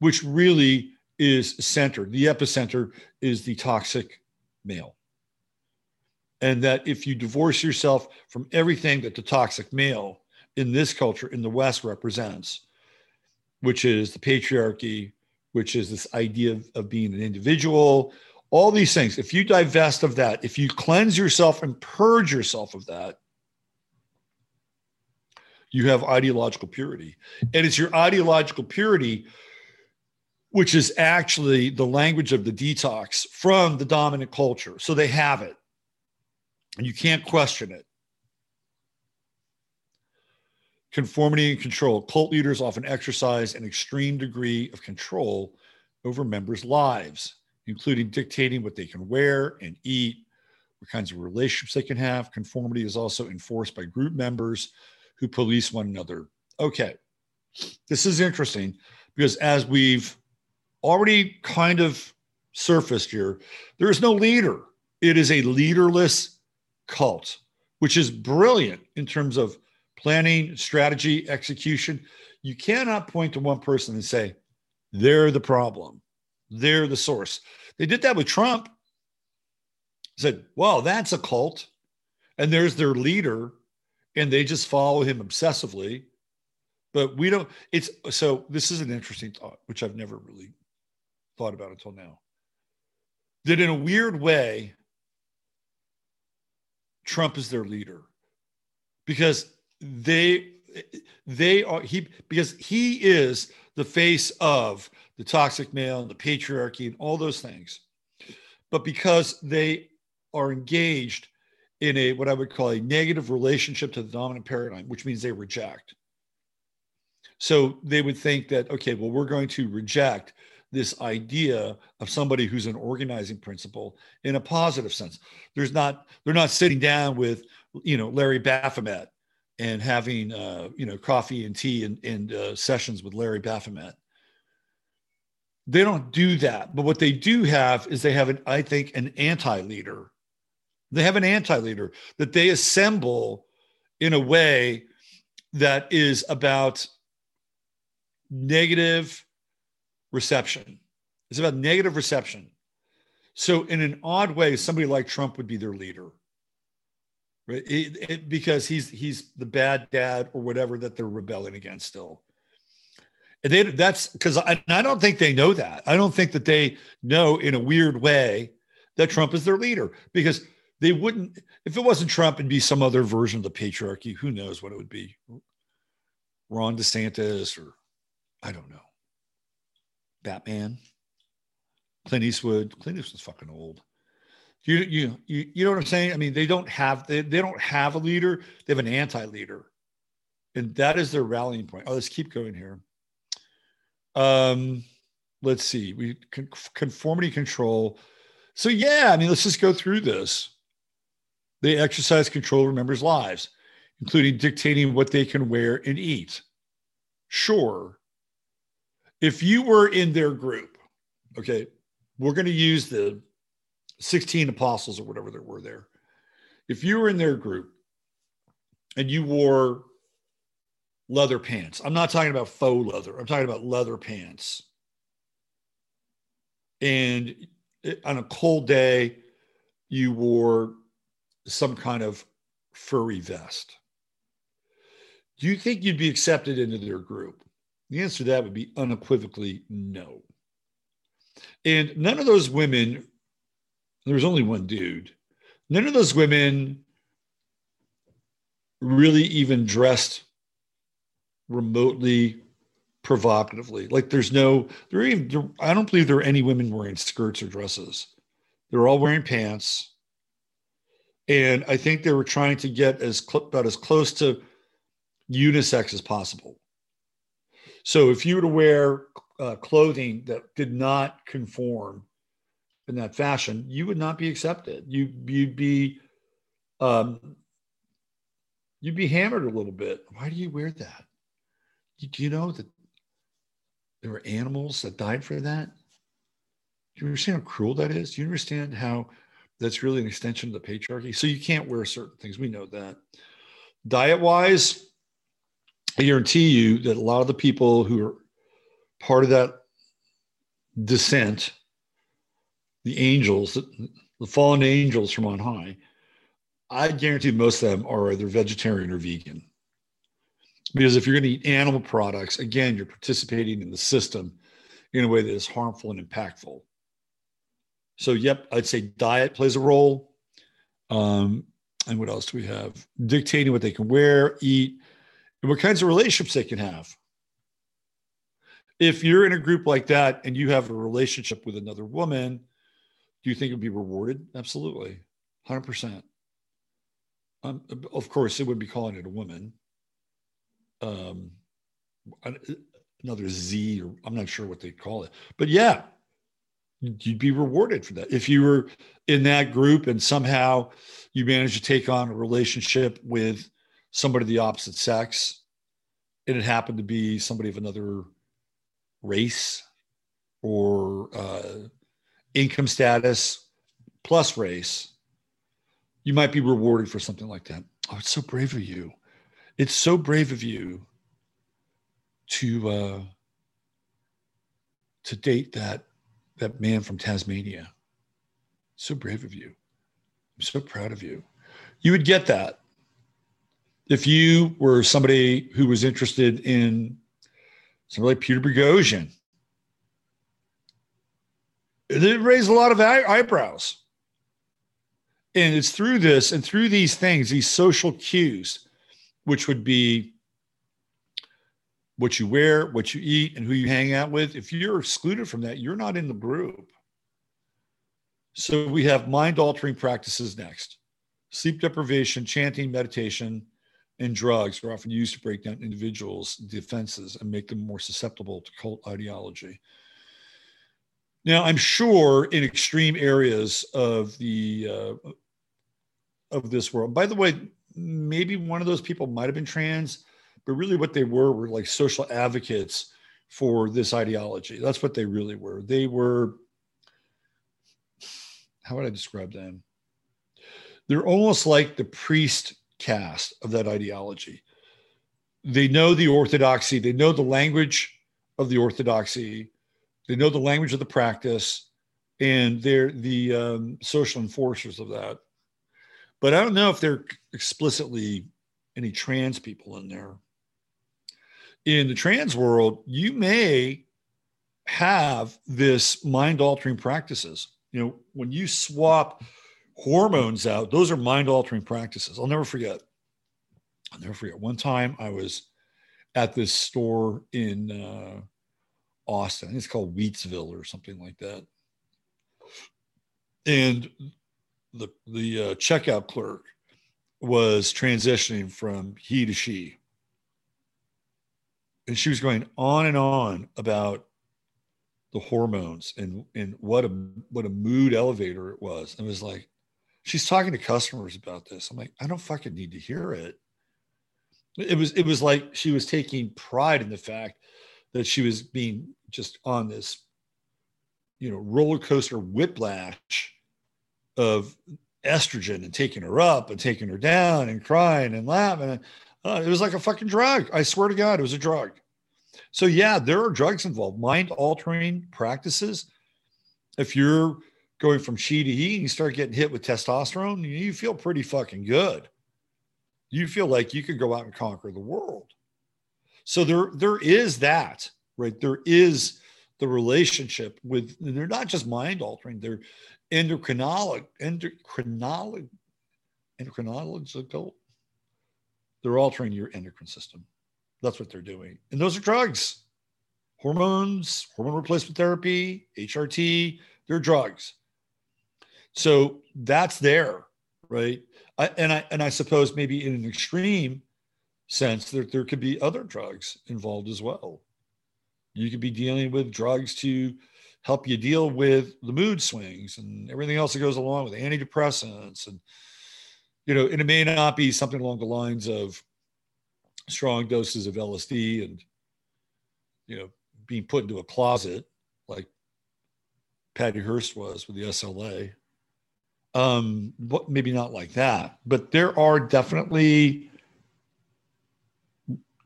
which really is centered. The epicenter is the toxic male. And that if you divorce yourself from everything that the toxic male in this culture in the West represents, which is the patriarchy, which is this idea of, of being an individual, all these things. If you divest of that, if you cleanse yourself and purge yourself of that, you have ideological purity. And it's your ideological purity, which is actually the language of the detox from the dominant culture. So they have it, and you can't question it. Conformity and control. Cult leaders often exercise an extreme degree of control over members' lives, including dictating what they can wear and eat, what kinds of relationships they can have. Conformity is also enforced by group members who police one another. Okay, this is interesting because as we've already kind of surfaced here, there is no leader. It is a leaderless cult, which is brilliant in terms of planning, strategy, execution. You cannot point to one person and say, they're the problem, they're the source. They did that with Trump. Said, well, that's a cult. And there's their leader, and they just follow him obsessively. But we don't, it's so this is an interesting thought, which I've never really thought about until now. That in a weird way, Trump is their leader because they they are he because he is the face of the toxic male and the patriarchy and all those things. But because they are engaged in a what i would call a negative relationship to the dominant paradigm which means they reject. So they would think that okay well we're going to reject this idea of somebody who's an organizing principle in a positive sense. There's not they're not sitting down with you know larry baphomet and having uh, you know coffee and tea and, and uh, sessions with Larry Baphomet. They don't do that, but what they do have is they have an I think an anti-leader. They have an anti-leader that they assemble in a way that is about negative reception. It's about negative reception. So, in an odd way, somebody like Trump would be their leader right? It, it, because he's he's the bad dad or whatever that they're rebelling against still. And they, that's because I, I don't think they know that. I don't think that they know in a weird way that Trump is their leader because they wouldn't. If it wasn't Trump, it'd be some other version of the patriarchy. Who knows what it would be? Ron DeSantis or I don't know. Batman, Clint Eastwood. Clint Eastwood's fucking old. You, you, you, you know what I'm saying? I mean, they don't have they, they don't have a leader. They have an anti-leader, and that is their rallying point. Oh, let's keep going here. Um, let's see. We conformity control. So yeah, I mean, let's just go through this. They exercise control over members' lives, including dictating what they can wear and eat. Sure. If you were in their group, okay, we're going to use the 16 apostles or whatever there were there. If you were in their group and you wore leather pants, I'm not talking about faux leather, I'm talking about leather pants. And on a cold day, you wore some kind of furry vest. Do you think you'd be accepted into their group? The answer to that would be unequivocally no. And none of those women there was only one dude. None of those women really even dressed remotely provocatively. Like there's no, there even, I don't believe there are any women wearing skirts or dresses. They're all wearing pants. And I think they were trying to get as about as close to unisex as possible. So if you were to wear uh, clothing that did not conform in that fashion, you would not be accepted. You you'd be um, you'd be hammered a little bit. Why do you wear that? Do you know that there were animals that died for that? Do you understand how cruel that is? Do you understand how that's really an extension of the patriarchy? So you can't wear certain things. We know that. Diet wise, I guarantee you that a lot of the people who are part of that descent the angels, the fallen angels from on high, I guarantee most of them are either vegetarian or vegan. Because if you're going to eat animal products, again, you're participating in the system in a way that is harmful and impactful. So, yep, I'd say diet plays a role. Um, and what else do we have? Dictating what they can wear, eat, and what kinds of relationships they can have. If you're in a group like that and you have a relationship with another woman, do you think it would be rewarded? Absolutely, hundred percent. Um, of course, it would be calling it a woman. Um, another Z, or I'm not sure what they call it, but yeah, you'd be rewarded for that. If you were in that group and somehow you managed to take on a relationship with somebody of the opposite sex, and it happened to be somebody of another race or uh, income status plus race, you might be rewarded for something like that. Oh, it's so brave of you. It's so brave of you to uh, to date that that man from Tasmania. So brave of you. I'm so proud of you. You would get that if you were somebody who was interested in somebody like Peter Boghossian. It raised a lot of eye- eyebrows. And it's through this and through these things, these social cues, which would be what you wear, what you eat, and who you hang out with. If you're excluded from that, you're not in the group. So we have mind altering practices next sleep deprivation, chanting, meditation, and drugs are often used to break down individuals' defenses and make them more susceptible to cult ideology. Now, I'm sure in extreme areas of the uh, of this world. By the way, maybe one of those people might have been trans, but really what they were were like social advocates for this ideology. That's what they really were. They were, how would I describe them? They're almost like the priest caste of that ideology. They know the orthodoxy, they know the language of the orthodoxy, they know the language of the practice, and they're the um, social enforcers of that. But I don't know if they're explicitly any trans people in there in the trans world, you may have this mind altering practices. You know, when you swap hormones out, those are mind altering practices. I'll never forget. I'll never forget. One time I was at this store in uh, Austin. It's called Wheatsville or something like that. And the the uh, checkout clerk was transitioning from he to she and she was going on and on about the hormones and and what a what a mood elevator it was. And it was like, she's talking to customers about this. I'm like, I don't fucking need to hear it. It was it was like she was taking pride in the fact that she was being just on this, you know, roller coaster whiplash of estrogen and taking her up and taking her down and crying and laughing. Uh, it was like a fucking drug. I swear to God, it was a drug. So, yeah, there are drugs involved, mind altering practices. If you're going from she to he and you start getting hit with testosterone, you feel pretty fucking good. You feel like you could go out and conquer the world. So there, there is that, right? There is the relationship with, they're not just mind altering, they're endocrinolog, endocrinolog, endocrinological they're altering your endocrine system. That's what they're doing. And those are drugs, hormones, hormone replacement therapy, HRT, they're drugs. So that's there, right? I, and I and I suppose maybe in an extreme sense, that there could be other drugs involved as well. You could be dealing with drugs to help you deal with the mood swings and everything else that goes along with antidepressants and you know, and it may not be something along the lines of strong doses of LSD and, you know, being put into a closet like Patty Hearst was with the SLA. Um, but maybe not like that, but there are definitely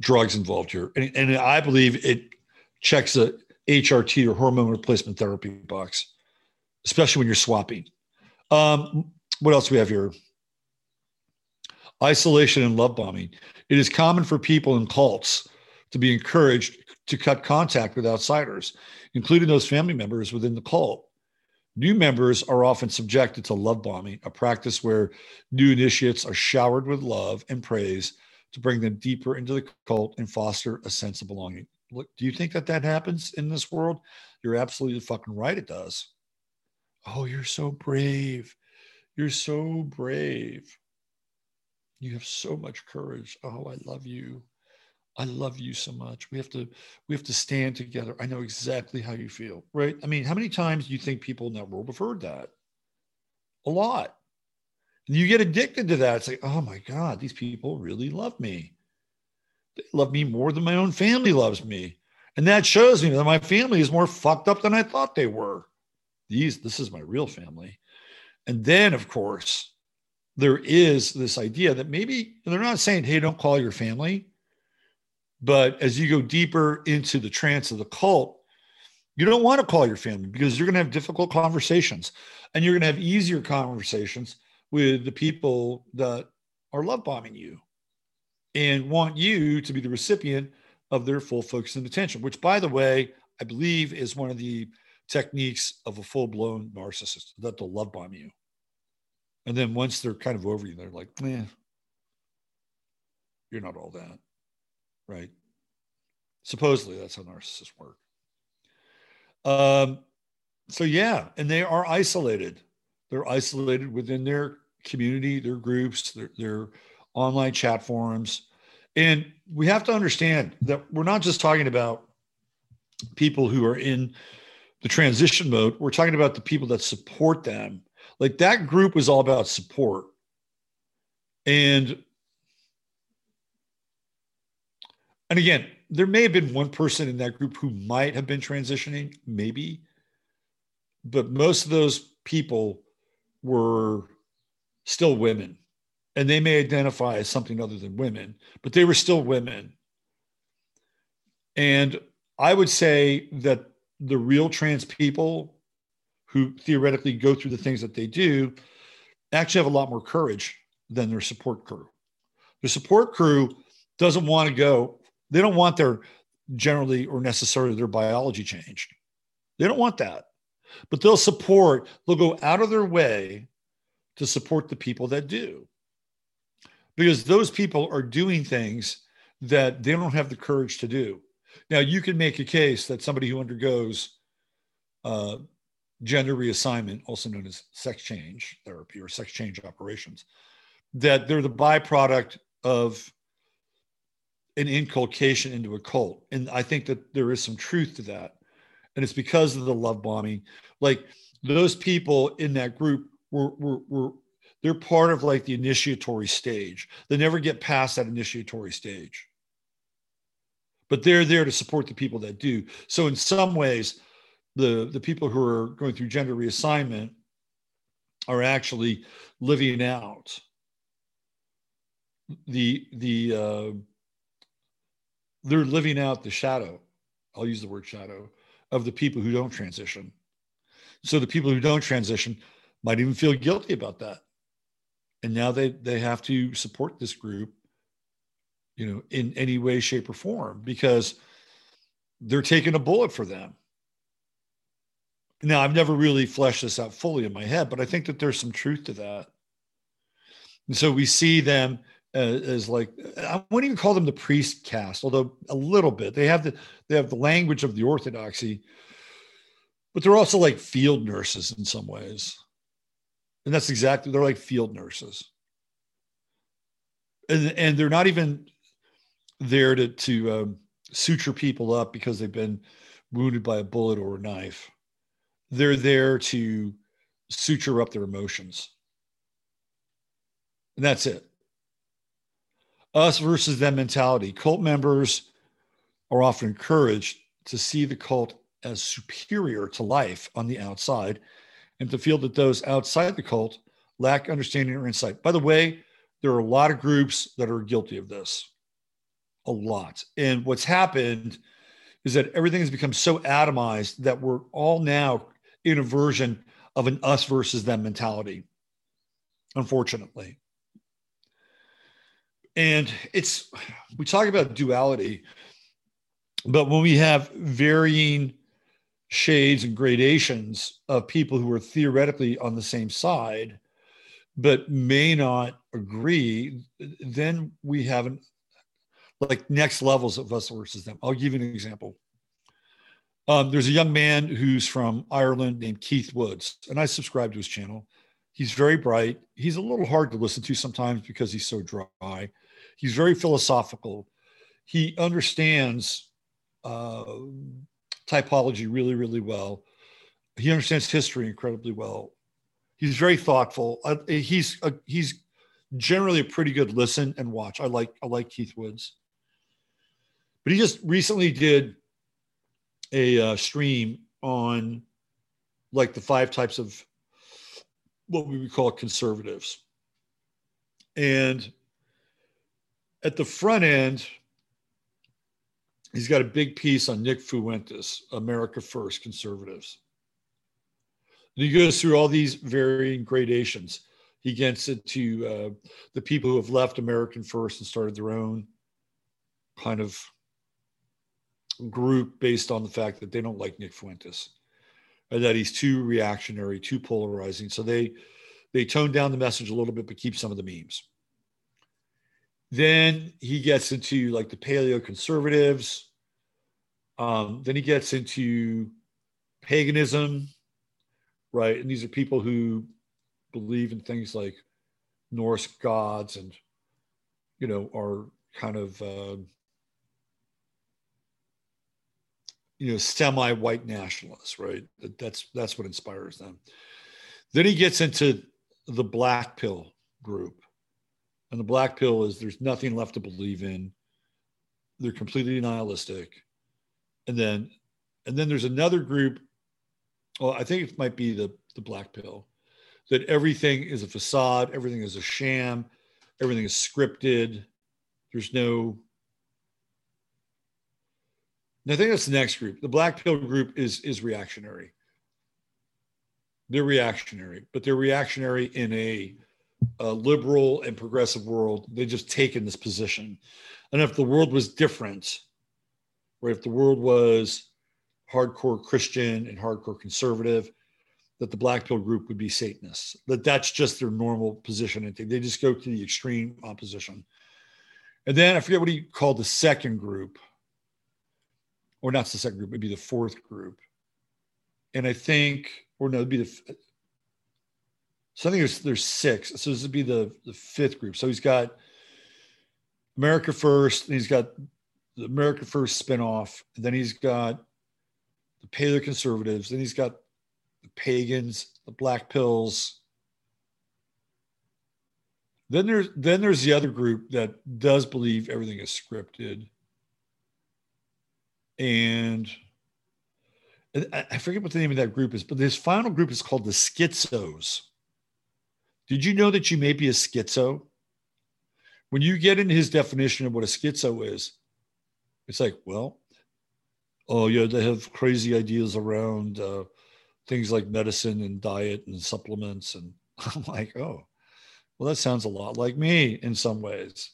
drugs involved here. And, and I believe it checks the HRT or hormone replacement therapy box, especially when you're swapping. Um, what else do we have here? isolation and love bombing. It is common for people in cults to be encouraged to cut contact with outsiders, including those family members within the cult. New members are often subjected to love bombing, a practice where new initiates are showered with love and praise to bring them deeper into the cult and foster a sense of belonging. Look, do you think that that happens in this world? You're absolutely fucking right. It does. Oh, you're so brave. You're so brave. You have so much courage. Oh, I love you. I love you so much. We have to we have to stand together. I know exactly how you feel, right? I mean, how many times do you think people in that world have heard that? A lot. You get addicted to that. It's like, oh my God, these people really love me. They love me more than my own family loves me. And that shows me that my family is more fucked up than I thought they were. These, this is my real family. And then, of course, there is this idea that maybe they're not saying, hey, don't call your family. But as you go deeper into the trance of the cult, you don't want to call your family because you're going to have difficult conversations and you're going to have easier conversations with the people that are love bombing you and want you to be the recipient of their full focus and attention, which, by the way, I believe is one of the techniques of a full blown narcissist that they'll love bomb you. And then once they're kind of over you, they're like, eh, you're not all that. Right. Supposedly that's how narcissists work. Um, so yeah, and they are isolated. They're isolated within their community, their groups, their, their online chat forums. And we have to understand that we're not just talking about people who are in the transition mode, we're talking about the people that support them. Like that group was all about support. And and again, there may have been one person in that group who might have been transitioning, maybe, but most of those people were still women and they may identify as something other than women, but they were still women. And I would say that the real trans people who theoretically go through the things that they do actually have a lot more courage than their support crew. The support crew doesn't want to go, they don't want their generally or necessarily their biology changed. They don't want that. But they'll support, they'll go out of their way to support the people that do. Because those people are doing things that they don't have the courage to do. Now, you can make a case that somebody who undergoes uh, gender reassignment, also known as sex change therapy or sex change operations, that they're the byproduct of an inculcation into a cult. And I think that there is some truth to that. And it's because of the love bombing. Like those people in that group were, were, were they're part of like the initiatory stage. They never get past that initiatory stage. But they're there to support the people that do. So in some ways, the, the people who are going through gender reassignment are actually living out the the uh, they're living out the shadow i'll use the word shadow of the people who don't transition so the people who don't transition might even feel guilty about that. And now they they have to support this group you know in any way shape or form because they're taking a bullet for them. Now i've never really fleshed this out fully in my head but i think that there's some truth to that. And so we see them as, as like i wouldn't even call them the priest caste although a little bit. They have the they have the language of the orthodoxy but they're also like field nurses in some ways and that's exactly, they're like field nurses. And, and they're not even there to, to um, suture people up because they've been wounded by a bullet or a knife. They're there to suture up their emotions. And that's it. Us versus them mentality. Cult members are often encouraged to see the cult as superior to life on the outside and to feel that those outside the cult lack understanding or insight. By the way, there are a lot of groups that are guilty of this. A lot. And what's happened is that everything has become so atomized that we're all now in a version of an us versus them mentality, unfortunately. And it's, we talk about duality, but when we have varying shades and gradations of people who are theoretically on the same side but may not agree then we haven't like next levels of us versus them. I'll give you an example. Um, there's a young man who's from ireland named keith woods and i subscribe to his channel. He's very bright. He's a little hard to listen to sometimes because he's so dry. He's very philosophical. He understands uh, typology really, really well. He understands history incredibly well. He's very thoughtful. Uh, he's he's generally a pretty good listen and watch. I like I like Keith Woods, but he just recently did a uh, stream on like the five types of what we would call conservatives, and at the front end, he's got a big piece on Nick Fuentes, America First conservatives. And he goes through all these varying gradations he gets into uh, the people who have left American First and started their own kind of group based on the fact that they don't like Nick Fuentes and that he's too reactionary, too polarizing. So they they tone down the message a little bit, but keep some of the memes. Then he gets into like the paleo conservatives. Um, then he gets into paganism, right? And these are people who believe in things like Norse gods and, you know, are kind of, uh, you know, semi-white nationalists, right? That's that's what inspires them. Then he gets into the black pill group, and the black pill is there's nothing left to believe in. They're completely nihilistic, and then and then there's another group. Well, I think it might be the the black pill, that everything is a facade, everything is a sham, everything is scripted. There's no. And I think that's the next group. The black pill group is is reactionary. They're reactionary, but they're reactionary in a, a liberal and progressive world. They just taken this position. And if the world was different, or if the world was hardcore Christian and hardcore conservative, that the black pill group would be Satanists. That that's just their normal position. And they just go to the extreme opposition. And then I forget what he called the second group, or not the second group, maybe the fourth group. And I think, or no, it'd be the. So I think there's there's six. So this would be the the fifth group. So he's got America First, he's got the America First spinoff. Then he's got the Paleo Conservatives. Then he's got the pagans, the black pills. Then there's then there's the other group that does believe everything is scripted. And I forget what the name of that group is, but this final group is called the schizos. Did you know that you may be a schizo? When you get into his definition of what a schizo is, it's like, well, oh yeah, they have crazy ideas around uh, things like medicine and diet and supplements. And I'm like, oh, well, that sounds a lot like me in some ways.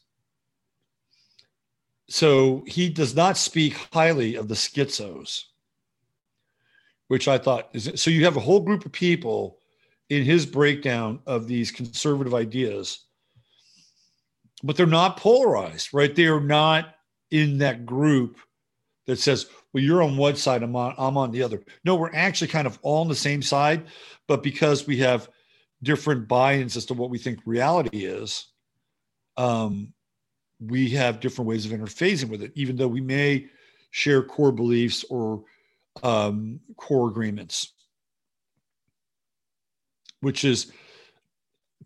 So he does not speak highly of the schizos, which I thought is so you have a whole group of people in his breakdown of these conservative ideas, but they're not polarized, right? They are not in that group that says, well, you're on one side, I'm on, I'm on the other. No, we're actually kind of all on the same side, but because we have different buy-ins as to what we think reality is, um, we have different ways of interfacing with it, even though we may share core beliefs or um, core agreements, which is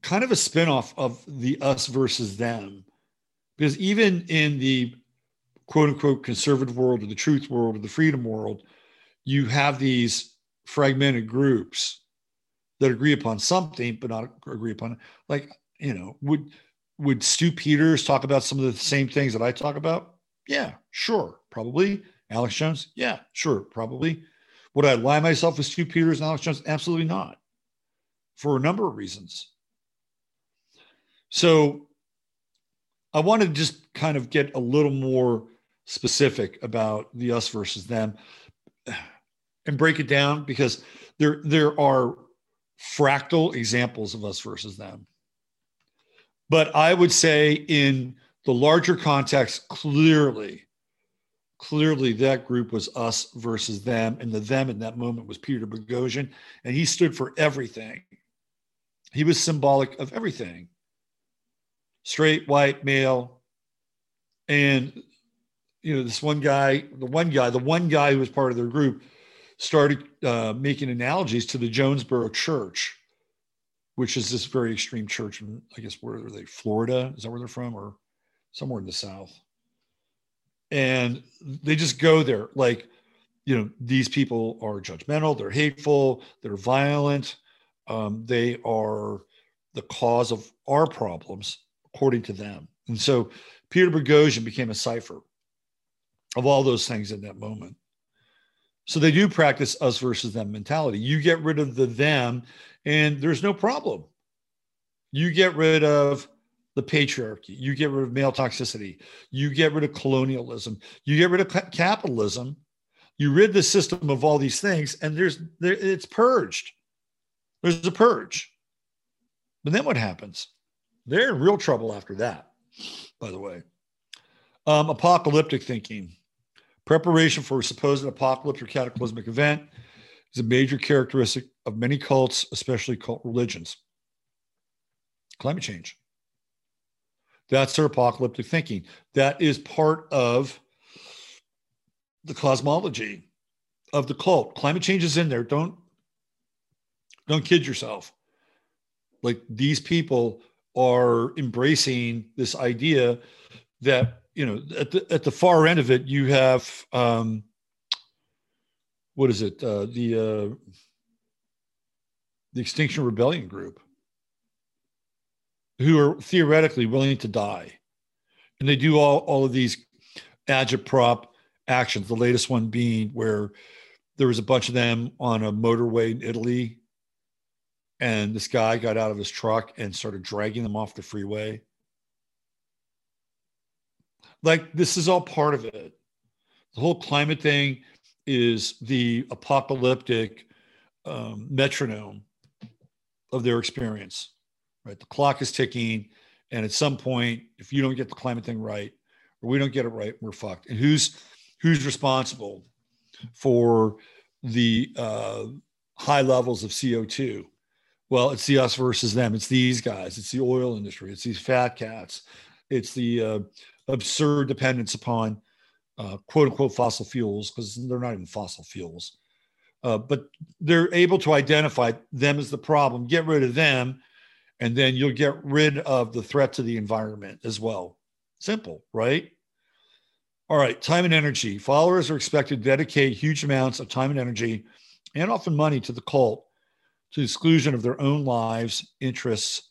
kind of a spinoff of the us versus them. Because even in the quote unquote conservative world or the truth world or the freedom world, you have these fragmented groups that agree upon something but not agree upon it. like you know would would Stu Peters talk about some of the same things that I talk about? Yeah, sure, probably. Alex Jones? Yeah, sure, probably. Would I lie myself with Stu Peters and Alex Jones? Absolutely not. For a number of reasons. So I wanted to just kind of get a little more specific about the us versus them and break it down because there there are fractal examples of us versus them. But i would say in the larger context clearly clearly that group was us versus them. And the them in that moment was peter boghossian. And he stood for everything he was symbolic of everything straight white male and you know, this one guy, the one guy, the one guy who was part of their group started uh, making analogies to the Jonesboro Church, which is this very extreme church. In, I guess where are they? Florida? Is that where they're from, or somewhere in the South? And they just go there, like, you know, these people are judgmental, they're hateful, they're violent, um, they are the cause of our problems, according to them. And so Peter Boghossian became a cipher of all those things in that moment. So they do practice us versus them mentality. You get rid of the them, and there's no problem. You get rid of the patriarchy. You get rid of male toxicity. You get rid of colonialism. You get rid of capitalism. You rid the system of all these things, and there's there, it's purged. There's a purge. But then what happens? They're in real trouble after that. By the way, um, apocalyptic thinking. Preparation for a supposed apocalyptic or cataclysmic event is a major characteristic of many cults, especially cult religions. Climate change. That's their apocalyptic thinking. That is part of the cosmology of the cult. Climate change is in there. Don't don't kid yourself. Like these people are embracing this idea that you know, at the at the far end of it, you have um, what is it? Uh, the uh, the Extinction Rebellion group, who are theoretically willing to die, and they do all all of these agitprop actions. The latest one being where there was a bunch of them on a motorway in Italy, and this guy got out of his truck and started dragging them off the freeway like this is all part of it. The whole climate thing is the apocalyptic um, metronome of their experience, right? The clock is ticking, and at some point, if you don't get the climate thing right, or we don't get it right, we're fucked. And who's who's responsible for the uh, high levels of CO two? Well, it's the us versus them. It's these guys. It's the oil industry. It's these fat cats. It's the uh, absurd dependence upon uh, quote unquote fossil fuels because they're not even fossil fuels. Uh, but they're able to identify them as the problem, get rid of them, and then you'll get rid of the threat to the environment as well. Simple, right? All right, time and energy. Followers are expected to dedicate huge amounts of time and energy and often money to the cult to the exclusion of their own lives, interests,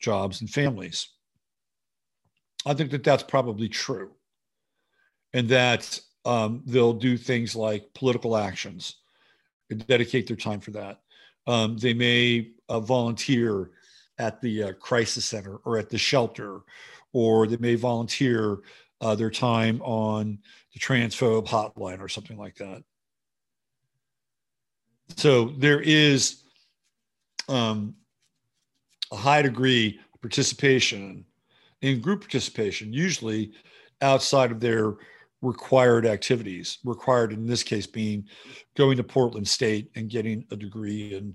jobs, and families. I think that that's probably true. And that um, they'll do things like political actions and dedicate their time for that. Um, they may uh, volunteer at the uh, crisis center or at the shelter, or they may volunteer uh, their time on the transphobe hotline or something like that. So there is um, a high degree of participation in group participation, usually outside of their required activities, required in this case being going to Portland State and getting a degree in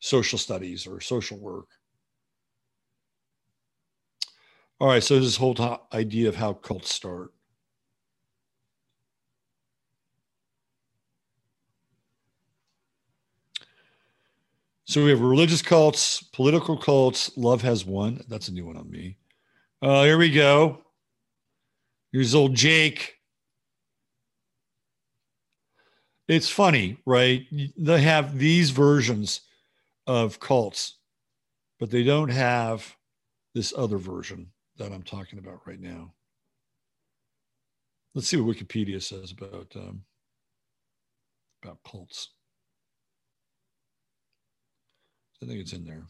social studies or social work. All right, so this whole idea of how cults start. So we have religious cults, political cults. Love has one. That's a new one on me. Oh, here we go. Here's old Jake. It's funny, right? They have these versions of cults, but they don't have this other version that I'm talking about right now. Let's see what Wikipedia says about um, about cults. I think it's in there.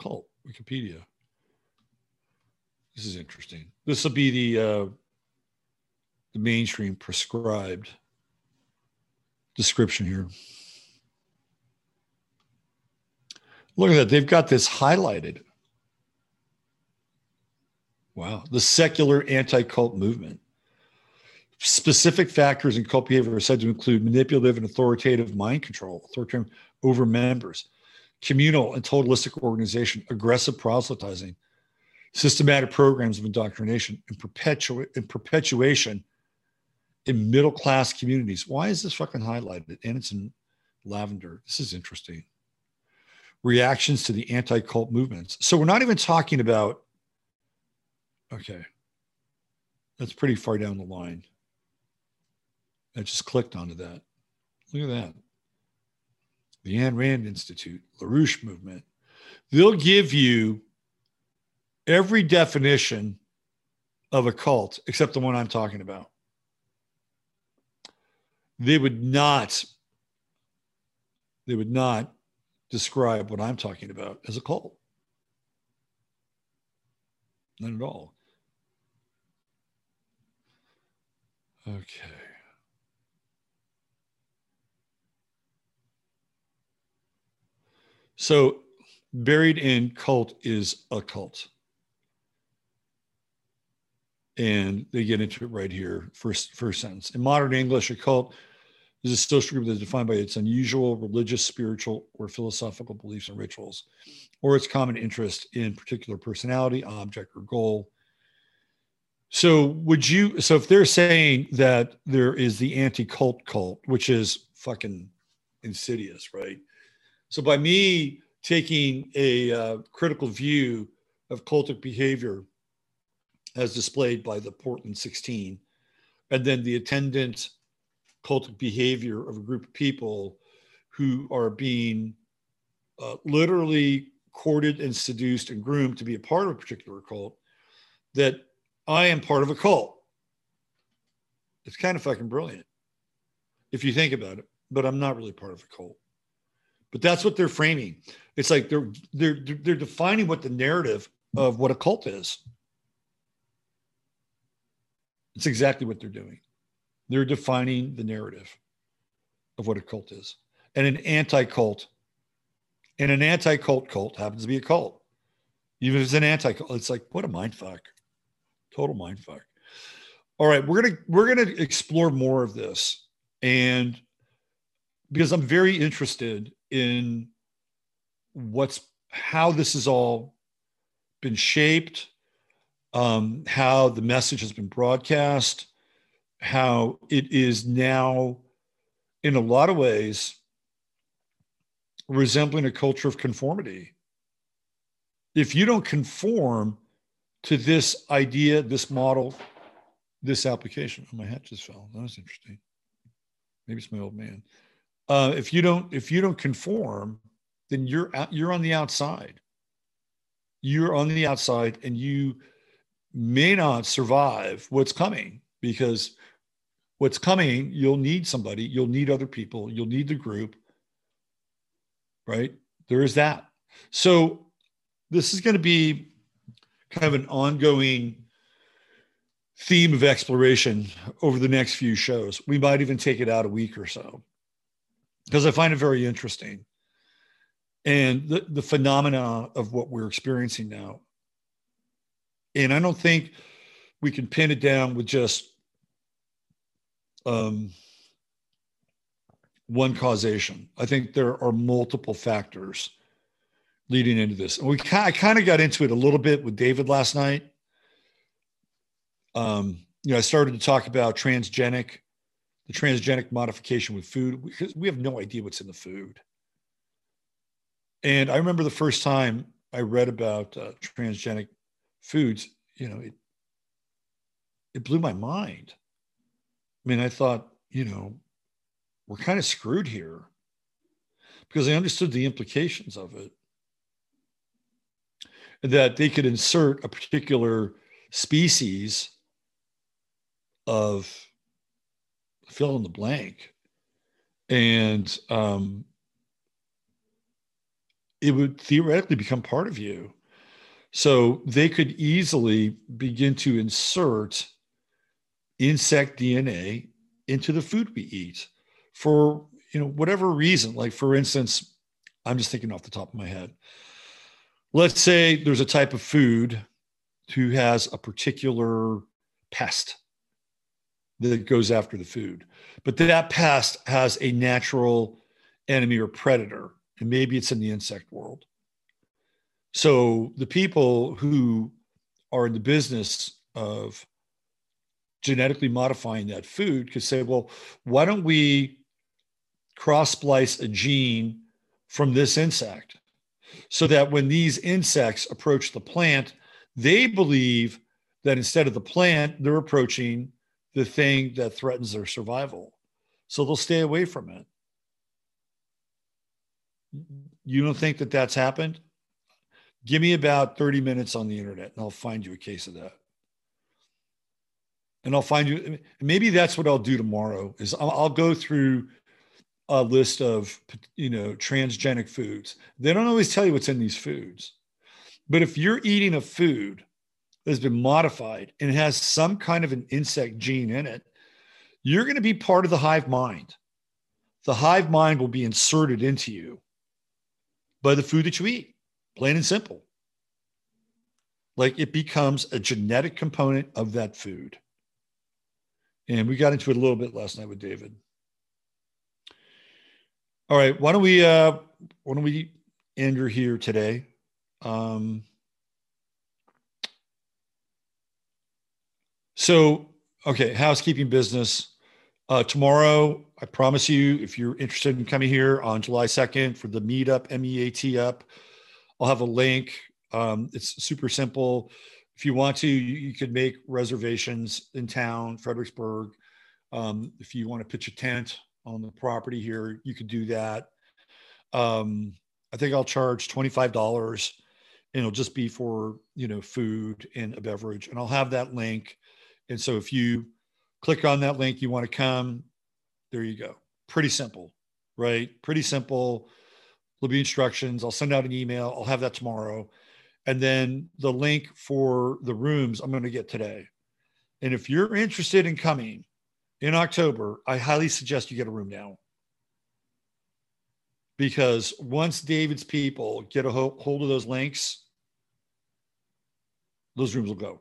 Cult Wikipedia. This is interesting. This will be the uh, the mainstream prescribed description here. Look at that. They've got this highlighted. Wow. The secular anti cult movement. Specific factors in cult behavior are said to include manipulative and authoritative mind control, authoritarian over members, communal and totalistic organization, aggressive proselytizing, systematic programs of indoctrination and, and perpetuation in middle class communities. Why is this fucking highlighted? And it's in lavender. This is interesting. Reactions to the anti cult movements. So we're not even talking about, okay, that's pretty far down the line. I just clicked onto that. Look at that. The Ayn Rand Institute, LaRouche movement. They'll give you every definition of a cult except the one I'm talking about. They would not, they would not describe what I'm talking about as a cult. Not at all. Okay. So, buried in cult is a cult. And they get into it right here, first, first sentence. In modern English, a cult is a social group that is defined by its unusual religious, spiritual, or philosophical beliefs and rituals, or its common interest in particular personality, object, or goal. So, would you? So, if they're saying that there is the anti cult cult, which is fucking insidious, right? So by me taking a uh, critical view of cultic behavior as displayed by the Portland 16, and then the attendant cultic behavior of a group of people who are being uh, literally courted and seduced and groomed to be a part of a particular cult, that I am part of a cult. It's kind of fucking brilliant if you think about it, but I'm not really part of a cult. But that's what they're framing. It's like they're they're they're defining what the narrative of what a cult is. It's exactly what they're doing. They're defining the narrative of what a cult is. And an anti-cult and an anti-cult cult happens to be a cult. Even if it's an anti-cult, it's like what a mind fuck. Total mind fuck. All right, we're gonna we're gonna explore more of this. And because I'm very interested in what's how this has all been shaped, um, how the message has been broadcast, how it is now, in a lot of ways, resembling a culture of conformity. If you don't conform to this idea, this model, this application, oh, my hat just fell. That was interesting. Maybe it's my old man. Uh, if you don't if you don't conform, then you're you're on the outside. You're on the outside, and you may not survive what's coming because what's coming you'll need somebody you'll need other people you'll need the group right? There is that. So this is going to be kind of an ongoing theme of exploration over the next few shows. We might even take it out a week or so because I find it very interesting. And the, the phenomena of what we're experiencing now. And I don't think we can pin it down with just um, one causation. I think there are multiple factors leading into this. And we I kind of got into it a little bit with David last night. Um, you know, I started to talk about transgenic the transgenic modification with food because we have no idea what's in the food. And I remember the first time I read about uh, transgenic foods, you know, it it blew my mind. I mean, I thought, you know, we're kind of screwed here because I understood the implications of it. That they could insert a particular species of fill in the blank. And um, it would theoretically become part of you. So they could easily begin to insert insect DNA into the food we eat for you know whatever reason. Like for instance, I'm just thinking off the top of my head. Let's say there's a type of food who has a particular pest that goes after the food. But that pest has a natural enemy or predator, and maybe it's in the insect world. So the people who are in the business of genetically modifying that food could say, well, why don't we cross splice a gene from this insect so that when these insects approach the plant, they believe that instead of the plant, they're approaching the thing that threatens their survival. So they'll stay away from it. You don't think that that's happened? Give me about 30 minutes on the internet and I'll find you a case of that. And I'll find you, maybe that's what I'll do tomorrow is I'll, I'll go through a list of, you know, transgenic foods. They don't always tell you what's in these foods. But if you're eating a food that's been modified and has some kind of an insect gene in it, you're going to be part of the hive mind. The hive mind will be inserted into you by the food that you eat, plain and simple. Like it becomes a genetic component of that food. And we got into it a little bit last night with David. All right, why don't we uh why don't we end her here today? Um so okay, housekeeping business. Uh, tomorrow, I promise you, if you're interested in coming here on July 2nd for the meetup, M E A T up, I'll have a link. Um, it's super simple. If you want to, you, you could make reservations in town, Fredericksburg. Um, if you want to pitch a tent on the property here, you could do that. Um, I think I'll charge $25 and it'll just be for, you know, food and a beverage. And I'll have that link. And so if you click on that link, you want to come, there you go. Pretty simple, right? Pretty simple. There'll be instructions. I'll send out an email. I'll have that tomorrow. And then the link for the rooms I'm going to get today. And if you're interested in coming in October, I highly suggest you get a room now. Because once David's people get a hold of those links, those rooms will go.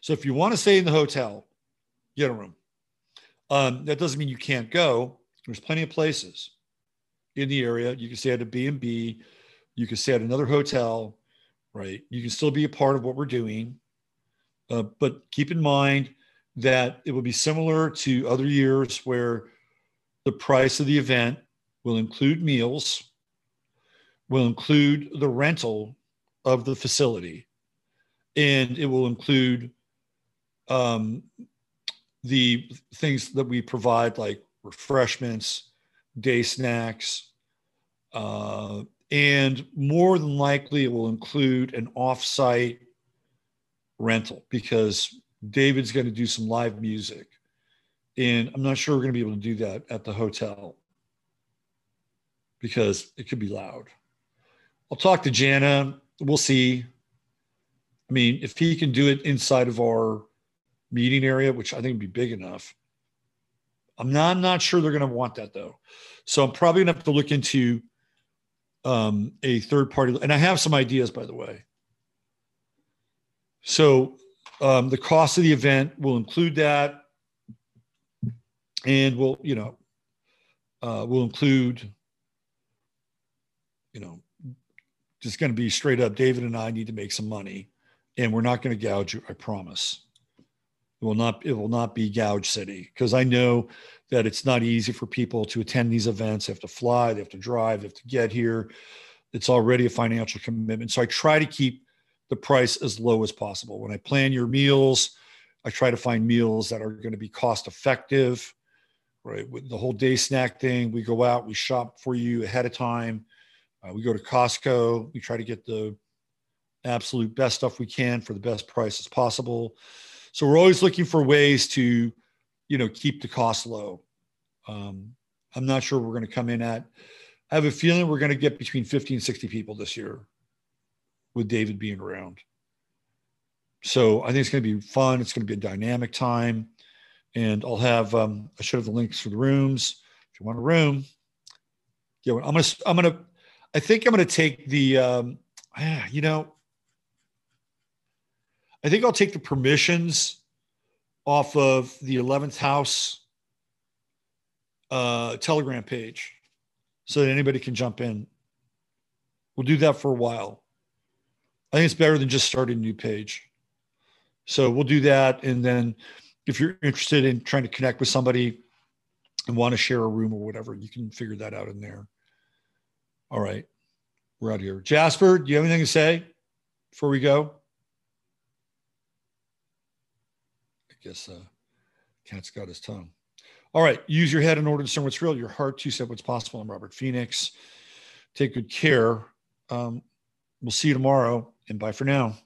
So if you want to stay in the hotel, get a room. Um, that doesn't mean you can't go. There's plenty of places in the area. You can stay at a B&B. You can stay at another hotel right? You can still be a part of what we're doing, uh, but keep in mind that it will be similar to other years where the price of the event will include meals, will include the rental of the facility, and it will include um, the things that we provide like refreshments, day snacks, uh, and more than likely, it will include an offsite rental because David's going to do some live music. And I'm not sure we're going to be able to do that at the hotel because it could be loud. I'll talk to Jana. We'll see. I mean, if he can do it inside of our meeting area, which I think would be big enough, I'm not, I'm not sure they're going to want that though. So I'm probably going to have to look into um, a third party, and I have some ideas, by the way. So um, the cost of the event will include that, and we'll, you know uh, will include you know just going to be straight up. David and I need to make some money, and we're not going to gouge you. I promise. It will not. It will not be gouge city because I know that it's not easy for people to attend these events. They have to fly, they have to drive, they have to get here. It's already a financial commitment. So I try to keep the price as low as possible. When I plan your meals, I try to find meals that are going to be cost effective, right? With the whole day snack thing, we go out, we shop for you ahead of time. Uh, we go to Costco, we try to get the absolute best stuff we can for the best prices possible. So we're always looking for ways to you know, keep the cost low. Um, I'm not sure we're going to come in at. I have a feeling we're going to get between 50 and 60 people this year with David being around. So I think it's going to be fun. It's going to be a dynamic time. And I'll have, um, I should have the links for the rooms. If you want a room, yeah, I'm going to, I'm going to, I think I'm going to take the, um, you know, I think I'll take the permissions off of the 11th house uh, telegram page so that anybody can jump in. We'll do that for a while. I think it's better than just starting a new page. So we'll do that. And then if you're interested in trying to connect with somebody and want to share a room or whatever, you can figure that out in there. All right. We're out here. Jasper, do you have anything to say before we go? I guess uh, cat's got his tongue. All right. Use your head in order to discern what's real, your heart to set what's possible. I'm Robert Phoenix. Take good care. Um, we'll see you tomorrow and bye for now.